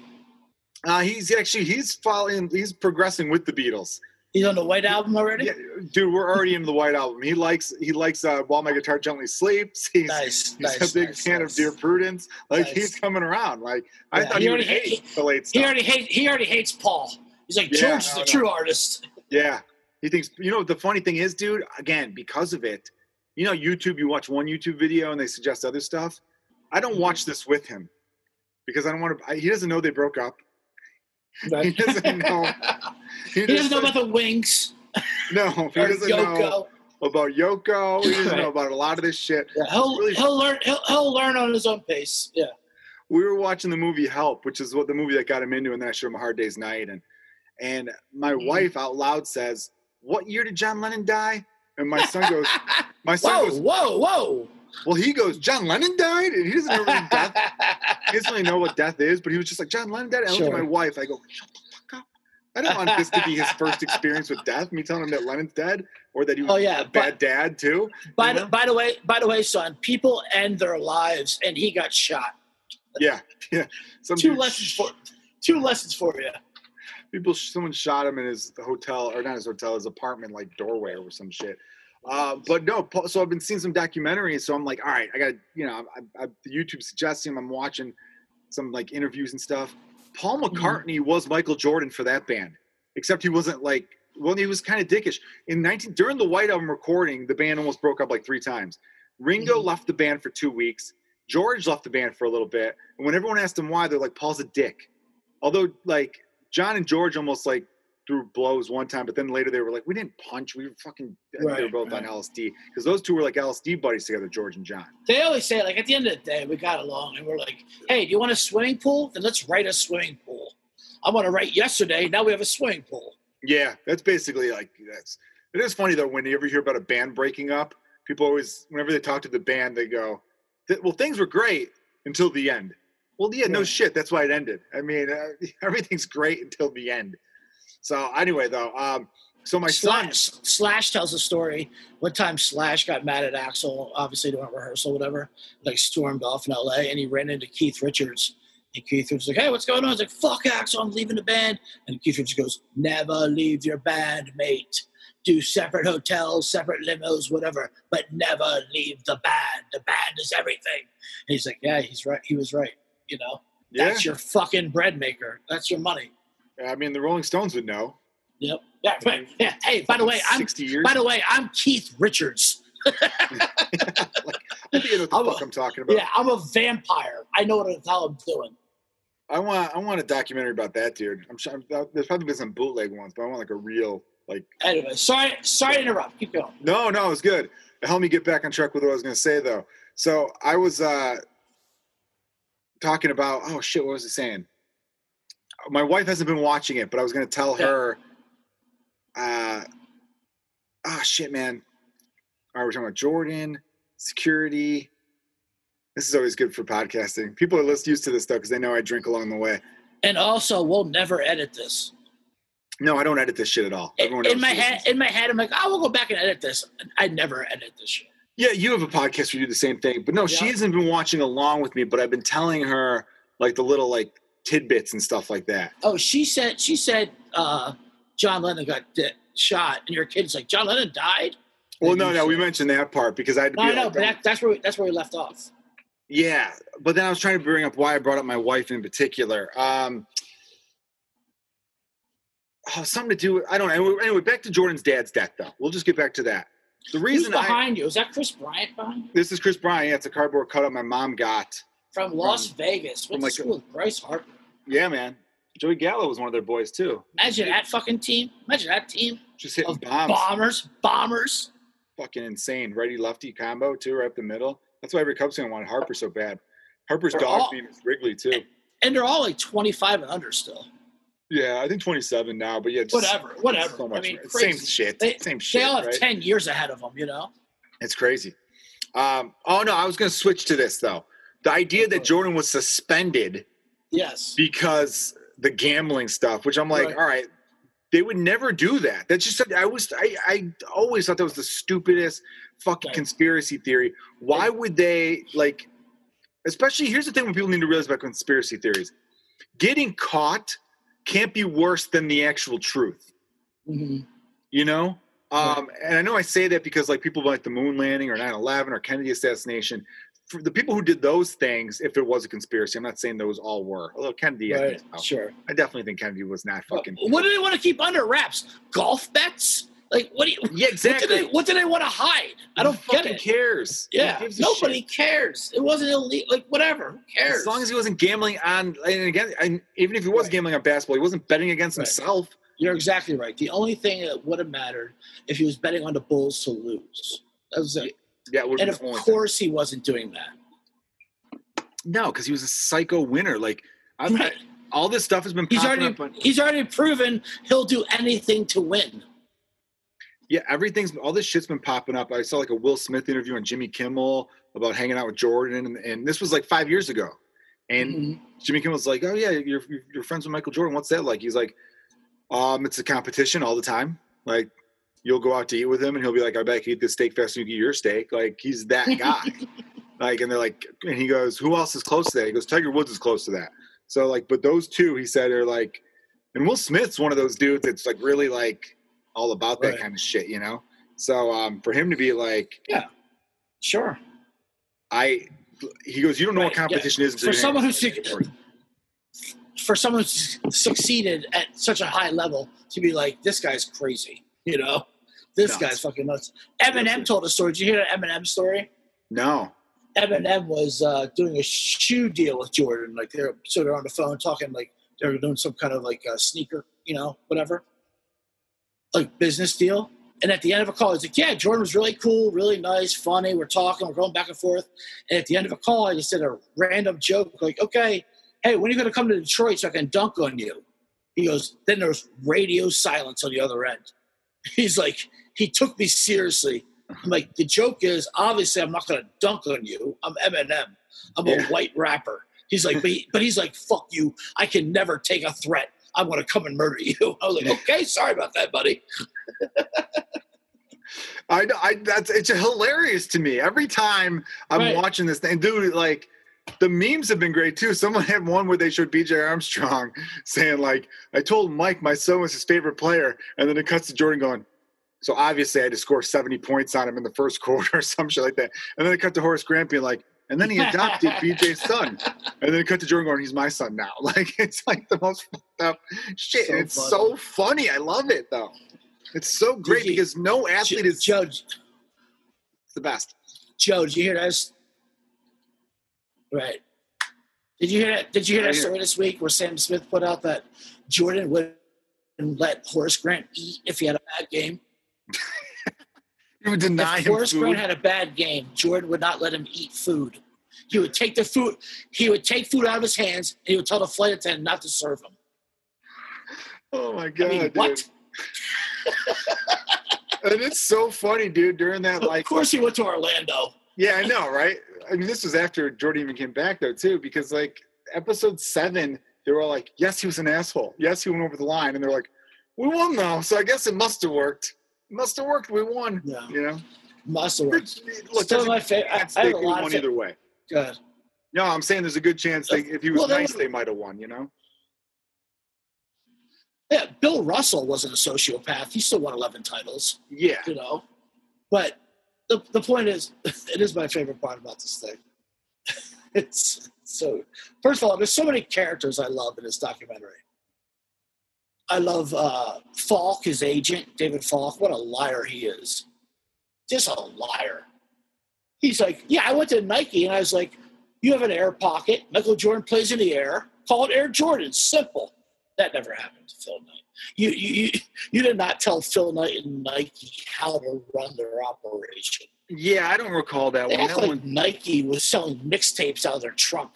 Uh, he's actually he's following, he's progressing with the Beatles. He's on the White Album already. Yeah, dude, we're already into the White Album. He likes he likes uh, While My Guitar Gently Sleeps. He's, Nice, he's nice, a big nice, fan of Dear Prudence. Like he's coming around. Like I Yeah, thought he he, already hate hate- the late stuff. He already hates. He already hates Paul. He's like Yeah, George is I the know. true artist. Yeah, he thinks. You know, the funny thing is, dude. Again, because of it, you know, YouTube. You watch one YouTube video and they suggest other stuff. I don't watch this with him because I don't want to. He doesn't know they broke up. He doesn't know. (laughs) he doesn't know about the wings No, he (laughs) doesn't know about Yoko. He doesn't know about a lot of this shit. Yeah, he'll Really- he'll learn. He'll, he'll learn on his own pace. Yeah. we were watching the movie Help, which is what the movie that got him into, and then I showed him A Hard Day's Night, and and my Mhm. wife out loud says, "What year did John Lennon die?" And my son goes, (laughs) "My son whoa, goes, whoa, whoa! well, he goes, John Lennon died, and he doesn't know what (laughs) death. He doesn't really know what death is, but he was just like John Lennon died. I look at my wife, I go, shut the. I don't want this to be his first experience with death. Me telling him that Lennon's dead, or that he was Oh, yeah, a bad dad too. by, the, know? by the way, by the way, son, people end their lives, and he got shot. Yeah, (laughs) yeah. Some Two lessons for two lessons for you. people someone shot him in his hotel or not his hotel his apartment like doorway or some shit uh, but no so i've been seeing some documentaries so i'm like all right i got you know I, I, youtube suggesting i'm watching some like interviews and stuff paul Mm-hmm. mccartney was michael jordan for that band except he wasn't like well he was kind of dickish. In 19 during the white album recording the band almost broke up like three times. Ringo Mhm. left the band for two weeks. George left the band for a little bit. And when everyone asked him why they're like paul's a dick. Although like John and George almost like threw blows one time, but then later they were like, we didn't punch. We were fucking. I think they were Right, both on. LSD because those two were like LSD buddies together, George and John. They always say, like, at the end of the day, we got along, and we're like, hey, do you want a swimming pool? Then let's write a swimming pool. I want to write yesterday. Now we have a swimming pool. Yeah, that's basically like that's. It is funny though when you ever hear about a band breaking up, people always whenever they talk to the band, they go, "Well, things were great until the end." Well, yeah, no Right. shit. That's why it ended. I mean, uh, (laughs) everything's great until the end. So anyway, though, um, so my son, Slash, Slash tells a story. One time, Slash got mad at Axl, obviously doing a rehearsal, whatever. Like stormed off in L.A. and he ran into Keith Richards, And Keith Richards like, hey, what's going on? He's like, fuck Axl, I'm leaving the band. And Keith Richards goes, never leave your band, mate. Do separate hotels, separate limos, whatever, but never leave the band. The band is everything. And he's like, yeah, he's right. He was right. You know, Yeah. that's your fucking bread maker. That's your money. I mean, the Rolling Stones would know. Yep. Yeah. Right. Yeah. Hey, by the way, I'm 60 years. by the way, I'm Keith Richards. (laughs) (laughs) I think you know what the I'm fuck I'm talking about. Yeah, I'm a vampire. I know what the hell I'm doing. I want I want a documentary about that, dude. I'm sure there's probably been some bootleg ones, but I want like a real like. Anyway, sorry, sorry to interrupt. Keep going. No, no, it's good. It helped me get back on track with what I was going to say, though. So I was uh talking about oh shit, what was I saying? My wife hasn't been watching it, but I was going to tell Yeah. her. Uh, ah shit, man. All right, we're talking about Jordan security. This is always good for podcasting. People are less used to this stuff because they know I drink along the way. And also, we'll never edit this. No, I don't edit this shit at all. Everyone in my head, in my head, I'm like, I will go back and edit this. I never edit this shit. Yeah, you have a podcast where you do the same thing. But no, she hasn't been watching along with me, but I've been telling her like the little like tidbits and stuff like that. Oh, she said, she said, uh, John Lennon got di- shot, and your kid's like, John Lennon died. Well, And no, no, we mentioned that part because I had to No, I like, but that, that's where we, that's where we left off. yeah. But then I was trying to bring up why I brought up my wife in particular. Um oh, something to do with I don't know. Anyway, back to Jordan's dad's death though. We'll just get back to that. The Who's reason I behind you? Is that Kris Bryant behind you? this is Kris Bryant. Yeah, it's a cardboard cutout my mom got. From Las Vegas. from like a- school with Bryce Harper? Yeah, man. Joey Gallo was one of their boys too. Imagine that fucking team. Imagine that team Just hitting bombs. bombers, bombers. fucking insane. Righty lefty combo too, right up the middle. That's why every Cubs fan wanted Harper so bad. Harper's They're dog all- beat Wrigley too. And they're all like 25 and under still. Yeah, I think 27 now, but yeah, just Whatever, whatever. So much, I mean, same shit. They- same shit. They all have right? 10 years ahead of them, you know? It's crazy. Um, oh no, I was going to switch to this though. The idea that Jordan was suspended Yes. because the gambling stuff, which I'm like, Right. all right, they would never do that. That's just I was I, I always thought that was the stupidest fucking Right. conspiracy theory. Why would they like? Especially here's the thing: when people need to realize about conspiracy theories, getting caught can't be worse than the actual truth. hmm You know. Um, and I know I say that because like people like the moon landing or 9-11 or Kennedy assassination, for the people who did those things, if it was a conspiracy, I'm not saying those all were. Although Kennedy, I, Right. think so. Sure. I definitely think Kennedy was not fucking. What do they want to keep under wraps? Golf bets? Like, what do you. Yeah, What do exactly. they, what do they want to hide? I don't Who get fucking it. cares. Yeah, nobody shit? cares. It wasn't illegal. Like, whatever. Who cares? As long as he wasn't gambling on, and again, and even if he was Right. gambling on basketball, he wasn't betting against Right. himself. You're exactly right. The only thing that would have mattered if he was betting on the Bulls to lose. That was it. Yeah, would And of course, he wasn't doing that. no, because he was a psycho winner. Like I, Right. all this stuff has been He's already up. On, he's already proven he'll do anything to win. yeah, everything's all this shit's been popping up. I saw like a Will Smith interview on Jimmy Kimmel about hanging out with Jordan, and, and this was like five years ago. And Mhm. Jimmy Kimmel's like, "Oh yeah, you're you're- you're friends with Michael Jordan. What's that like?" He's like, "Um, it's a competition all the time. Like, you'll go out to eat with him, and he'll be like, I bet I can eat this steak faster than you get your steak. Like, he's that (laughs) guy. like, and they're like, and he goes, "Who else is close to that?" He goes, "Tiger Woods is close to that." So like, but those two, he said, are like, and Will Smith's one of those dudes that's like really like all about that Right. kind of shit, you know. So um, for him to be like, yeah, Sure. I, he goes, you don't know what Right, yeah. competition is For someone hanging who out with Jordan." for someone who's succeeded at such a high level to be like, this guy's crazy, you know? This Nuts. guy's fucking nuts. Eminem told a story. Did you hear that Eminem story? No. Eminem was uh, doing a shoe deal with Jordan. Like they're so they're on the phone talking like they're doing some kind of like a sneaker, you know, whatever, like business deal. And at the end of a call, he's like, "Yeah, Jordan was really cool, really nice, funny. We're talking, we're going back and forth." And at the end of a call, I just said a random joke like, "Okay, hey, when are you going to come to Detroit so I can dunk on you?" He goes, "Then there's radio silence on the other end." (laughs) He's like, he took me seriously. I'm like, the joke is obviously I'm not going to dunk on you. I'm Eminem. I'm a white rapper. He's like, but, he, but he's like, fuck you. I can never take a threat. I'm going to come and murder you. (laughs) I was like, okay, sorry about that, buddy. I, I that's it's hilarious to me every time I'm Right. watching this thing, dude. Like, the memes have been great too. Someone had one where they showed BJ Armstrong (laughs) saying like, "I told Mike my son was his favorite player," and then it cuts to Jordan going, "So obviously I had to score seventy points on him in the first (laughs) quarter or some shit like that." And then it cut to Horace Grant being like, "And then he adopted (laughs) BJ's son," and then it cut to Jordan going, "He's my son now." (laughs) Like it's like the most fucked up shit. So it's funny. so funny. I love it though. It's so great you- because no athlete is Joe, It's the best. Joe, did you hear this? Right. Did you hear that? Did you hear that story this week where Sam Smith put out that Jordan wouldn't let Horace Grant eat if he had a bad game? (laughs) You would deny if him Horace food. Grant had a bad game, Jordan would not let him eat food. He would take the food. He would take food out of his hands, and he would tell the flight attendant not to serve him. oh my I god, mean, dude. what? (laughs) And it's so funny, dude. During that, of like, of course, he went to Orlando. yeah, I know, right? I mean, this was after Jordan even came back, though, too, because like episode seven, they were all like, "Yes, he was an asshole. Yes, he went over the line," and they're like, "We won though, so I guess it must have worked. Must have worked. We won." Yeah. You know, Must have worked. look, Still my favorite. I, I have a lot won of either way. Good. No, I'm saying there's a good chance they, if he was Well, nice, they might have won. You know? Yeah, Bill Russell wasn't a sociopath. He still won 11 titles. Yeah. you know. But the the point is, (laughs) it is my favorite part about this thing. (laughs) it's so. First of all, there's so many characters I love in this documentary. I love uh, Falk, his agent, David Falk. What a liar he is! Just a liar. He's like, yeah, I went to Nike and I was like, you have an air pocket. Michael Jordan plays in the air. Call it Air Jordan. Simple. That never happened to Phil Knight. You, you, you, did not tell Phil Knight and Nike how to run their operation. Yeah, I don't recall that They one. act That like one, Nike was selling mixtapes out of their trunk.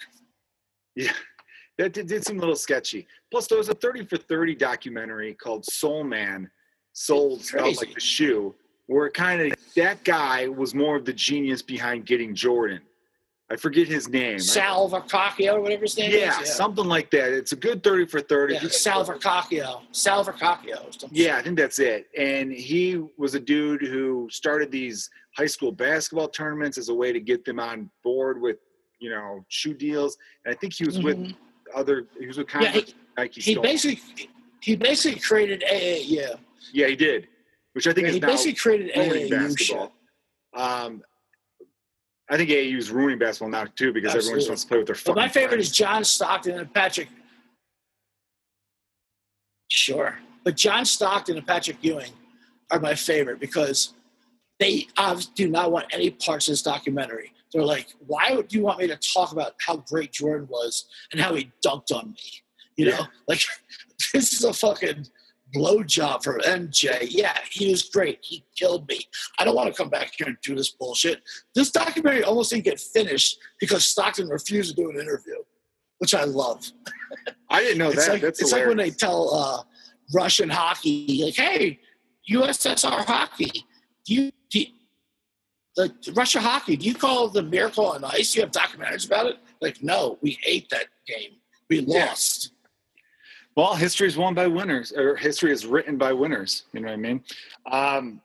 yeah, that did, did seem a little sketchy. Plus, there was a 30 for 30 documentary called Sole Man, sold spelled like the shoe, where kind of that guy was more of the genius behind getting Jordan. I forget his name. Sal Vercacchio, or whatever his name yeah, is. Yeah, something like that. It's a good 30 for 30. yeah Sal Vercacchio. Sal Vercacchio. Yeah, I think that's it. And he was a dude who started these high school basketball tournaments as a way to get them on board with, you know, shoe deals. And I think he was with Mhm. Other. He was with Yeah, Converse, he, Nike. he basically he basically created AA. Yeah, yeah, he did, which I think Yeah, is he now basically created ruining AAU basketball. shit. Um, I think AAU is ruining basketball now too because everyone just wants to play with their But fucking. my favorite friends. is John Stockton and Patrick. Sure, but John Stockton and Patrick Ewing are my favorite because they obviously do not want any parts of this documentary. They're like, "Why would you want me to talk about how great Jordan was and how he dunked on me?" You know, Yeah. (laughs) like this is a fucking blowjob for MJ. Yeah, he was great. He killed me. I don't want to come back here and do this bullshit. This documentary almost didn't get finished because Stockton refused to do an interview, which I love. (laughs) I didn't know it's that. like, That's it's like when they tell uh, Russian hockey, like, "Hey, USSR hockey, do you, do you the Russia hockey? Do you call the Miracle on Ice? You have documentaries about it? Like, no, we hate that game. We Yeah. lost. Well, history is won by winners, or history is written by winners. You know what I mean? Um,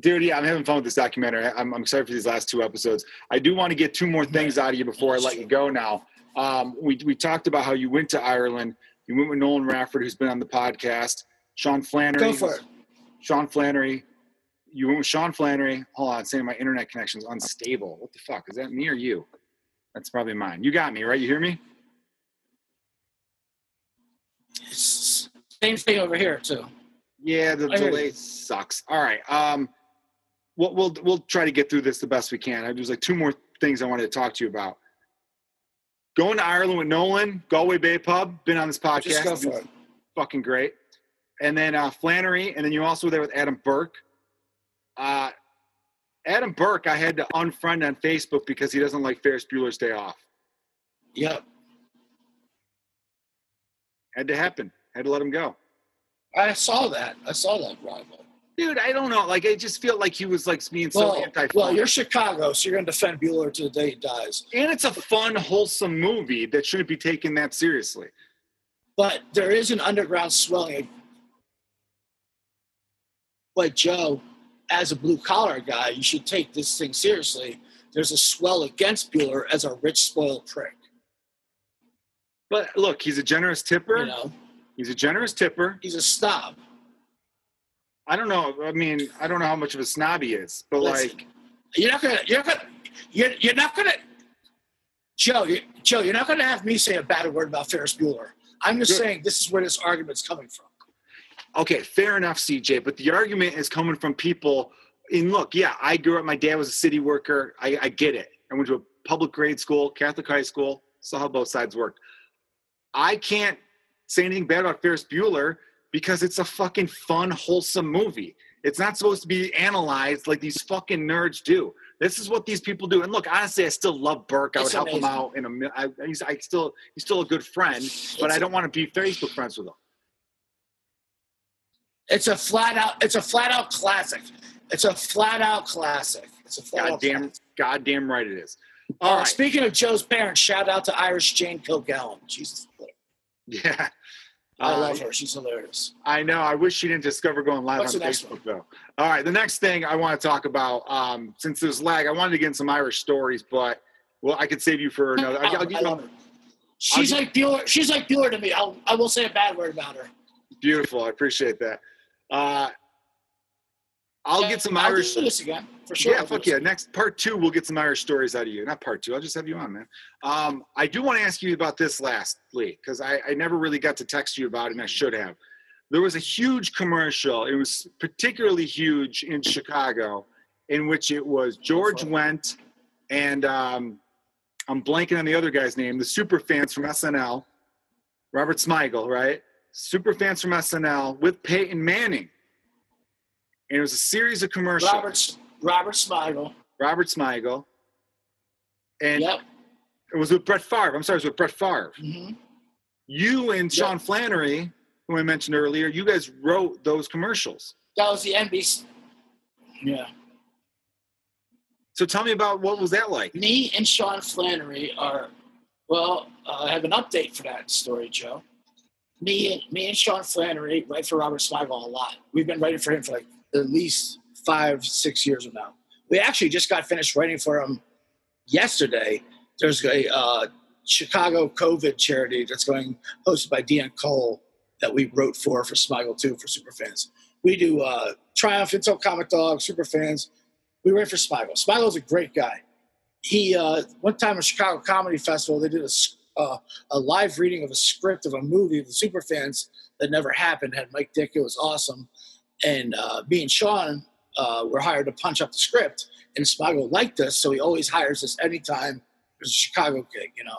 dude, yeah, I'm having fun with this documentary. I'm, I'm excited for these last two episodes. I do want to get two more things out of you before I let you go now. Um, we, we talked about how you went to Ireland. You went with Nolan Rafford, who's been on the podcast. Sean Flannery. Go for it. Sean Flannery. You went with Sean Flannery. Hold on, saying my internet connection's unstable. What the fuck? Is that me or you? That's probably mine. You got me, right? You hear me? Same thing over here too. Yeah, the I delay sucks. All right. Um, we'll, we'll we'll try to get through this the best we can. There's like two more things I wanted to talk to you about. Going to Ireland with Nolan, Galway Bay Pub, been on this podcast. Just go for it. Fucking great. And then uh, Flannery, and then you also were there with Adam Burke. Uh, Adam Burke, I had to unfriend on Facebook because he doesn't like Ferris Bueller's Day Off. Yep. Had to happen. Had to let him go. I saw that. I saw that rival. Dude, I don't know. Like, I just feel like he was like being so Well, anti. well, you're Chicago, so you're going to defend Bueller to the day he dies. and it's a fun, wholesome movie that shouldn't be taken that seriously. But there is an underground swelling. But Joe, as a blue collar guy, you should take this thing seriously. There's a swell against Bueller as a rich, spoiled prick. But look, he's a generous tipper. You know, He's a generous tipper. he's a snob. I don't know. I mean, I don't know how much of a snob he is, but Listen. like, You're not gonna. You're gonna. You're, you're not gonna. Joe, you, Joe, you're not gonna have me say a bad word about Ferris Bueller. I'm just saying this is where this argument's coming from. Okay, fair enough, CJ. But the argument is coming from people. And look, yeah, I grew up. My dad was a city worker. I, I get it. I went to a public grade school, Catholic high school. Saw how both sides worked. I can't say anything bad about Ferris Bueller because it's a fucking fun, wholesome movie. It's not supposed to be analyzed like these fucking nerds do. This is what these people do. And look, honestly, I still love Burke. I would It's help him out in a. I, he's I still he's still a good friend, but I don't want to be Facebook friends with him. It's a flat out. It's a flat out classic. It's a flat out classic. It's a flat out. Goddamn, classic. goddamn right it is. All All right. Speaking of Joe's parents, shout out to Irish Jane Kilgallen. Jesus, Yeah. I Uh, love her. She's hilarious. I know. I wish she didn't discover going live What's on Facebook, though. All right. The next thing I want to talk about, um, since there's lag, I wanted to get in some Irish stories, but well, I could save you for another. I'll, I'll I give love you her. She's I'll- like Bueller. She's like Bueller to me. I'll, I will say a bad word about her. beautiful. I appreciate that. Uh, I'll get some I'll Irish. again for sure. Yeah, fuck yeah. Next part two, we'll get some Irish stories out of you. Not part two. I'll just have you on, man. Um, I do want to ask you about this lastly because I, I never really got to text you about it, and I should have. There was a huge commercial. It was particularly huge in Chicago, in which it was George. Wendt and um, I'm blanking on the other guy's name. The super fans from SNL, Robert Smigel, right? Super fans from SNL with Peyton Manning. And it was a series of commercials. Robert Robert Smigel. Robert Smigel. And Yep. it was with Brett Favre. I'm sorry, it was with Brett Favre. hmm You and Sean Flannery, who I mentioned earlier, you guys wrote those commercials. That was the NBC. Yeah. So tell me about what was that like? Me and Sean Flannery are, well, uh, I have an update for that story, Joe. Me and me and Sean Flannery write for Robert Smigel a lot. We've been writing for him for like at least five, six years now. We actually just got finished writing for him yesterday. There's a uh, Chicago COVID charity that's going hosted by Deanne Cole that we wrote for for Smigel too for superfans. We do uh, Triumph, Insult Comic Dog, Superfans. We write for Smigel. Smigel's a great guy. He uh, one time at Chicago Comedy Festival they did a, uh, a live reading of a script of a movie of the superfans that never happened. Had Mike Ditka. It was awesome. And uh, me and Sean uh, were hired to punch up the script, and Smigel liked us, so he always hires us anytime there's a Chicago gig, you know.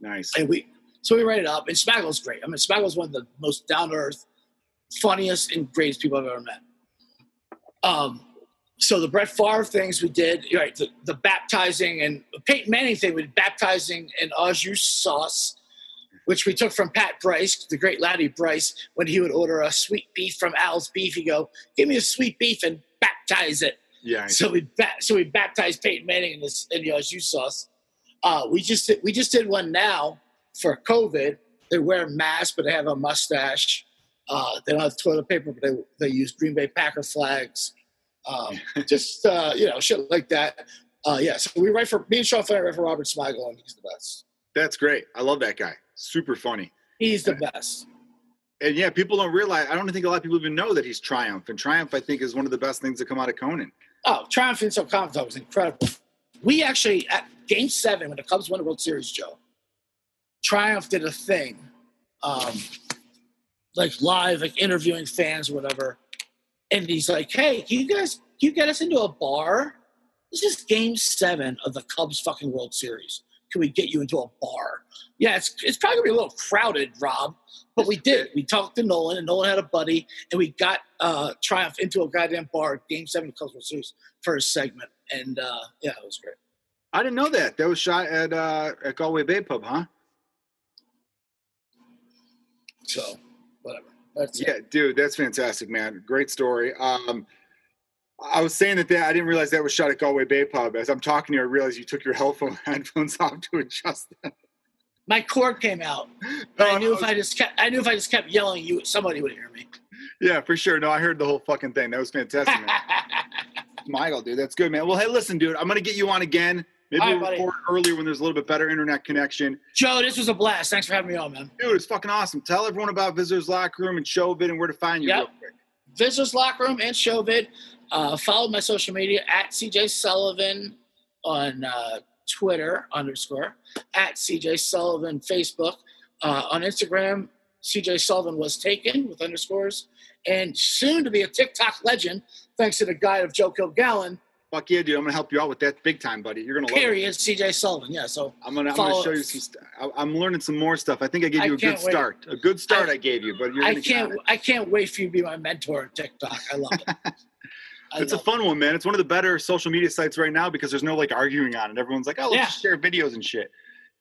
Nice. And we so we write it up, and Smigel's great. I mean, Smigel's one of the most down to earth, funniest, and greatest people I've ever met. Um, so the Brett Favre things we did, right? The, the baptizing and Peyton Manning thing, did baptizing and au jus sauce, which we took from Pat Bryce, the great Laddie Bryce, when he would order a sweet beef from Al's Beef. He'd go, "Give me a sweet beef and baptize it." Yeah. So we ba- so we baptized Peyton Manning in this in the au jus sauce. Uh, we just did, we just did one now for COVID. They wear masks, but they have a mustache. Uh, they don't have toilet paper, but they they use Green Bay Packer flags. Um, just uh, you know, shit like that. Uh, yeah, so we write for me and Sean Flair write for Robert Smigel, and he's the best. That's great. I love that guy. Super funny. He's the best. And yeah, people don't realize. I don't think a lot of people even know that he's Triumph. And Triumph, I think, is one of the best things that come out of Conan. Oh, Triumph in so was incredible. We actually at Game Seven when the Cubs won the World Series, Joe. Triumph did a thing, um, like live, like interviewing fans or whatever. And he's like, "Hey, can you guys, can you get us into a bar? This is Game Seven of the Cubs fucking World Series. Can we get you into a bar? Yeah, it's it's probably gonna be a little crowded, Rob, but we did. We talked to Nolan, and Nolan had a buddy, and we got uh, Triumph into a goddamn bar, Game Seven of the Cubs World Series, for a segment, and uh, yeah, it was great. I didn't know that. That was shot at uh, at Galway Bay Pub, huh? So whatever. That's Yeah, dude, that's fantastic, man. Great story. Um, I was saying that, that I didn't realize that was shot at Galway Bay Pub. As I'm talking to you, I realized you took your (laughs) headphone headphones off to adjust them. My cord came out. (laughs) I Oh, knew if I just kept, I knew if I just kept yelling, you somebody would hear me. Yeah, for sure. No, I heard the whole fucking thing. That was fantastic, man. (laughs) Michael, dude, that's good, man. Well, hey, listen, dude, I'm gonna get you on again. Maybe All right, we'll record earlier when there's a little bit better internet connection. Joe, this was a blast. Thanks for having me on, man. Dude, it's fucking awesome. Tell everyone about Visitors Locker Room and Showvid and where to find you Yep. real quick. Visitors Locker Room and Showvid. Uh, follow my social media at CJ Sullivan on uh, Twitter underscore at CJ Sullivan Facebook uh, on Instagram. CJ Sullivan was taken with underscores and soon to be a TikTok legend thanks to the guide of Joe Kilgallen. Fuck yeah, dude. I'm gonna help you out with that big time, buddy. You're gonna love it. Period. CJ Sullivan. Yeah. So I'm gonna, I'm gonna show you some. St- I- I'm learning some more stuff. I think I gave you a good wait. start. A good start I- I, gave you, but you're I can't. I can't wait for you to be my mentor on TikTok. I love it. (laughs) It's a it. fun one, man. It's one of the better social media sites right now because there's no like arguing on it. Everyone's like, oh, let's Yeah. just share videos and shit.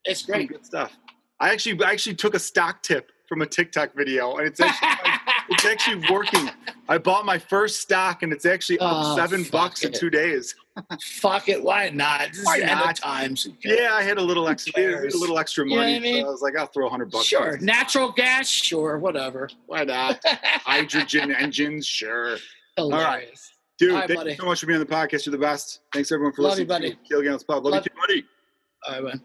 It's Some great. good stuff. I actually, I actually took a stock tip from a TikTok video, and it's actually, (laughs) it's actually working. I bought my first stock, and it's actually up Oh, seven bucks in two days. Fuck it. Why not? This Why is end of not? times. Yeah, I had a little extra, a little extra You know money. I mean? So I was like, I'll throw a hundred bucks. Sure. Natural gas. Sure. Whatever. Why not? (laughs) Hydrogen engines, sure. Hilarious. Dude, All right, thank buddy. you so much for being on the podcast. You're the best. Thanks everyone for Love you, listening. buddy. to Kilgallen's Pub. Love, Love- you buddy. All right, man.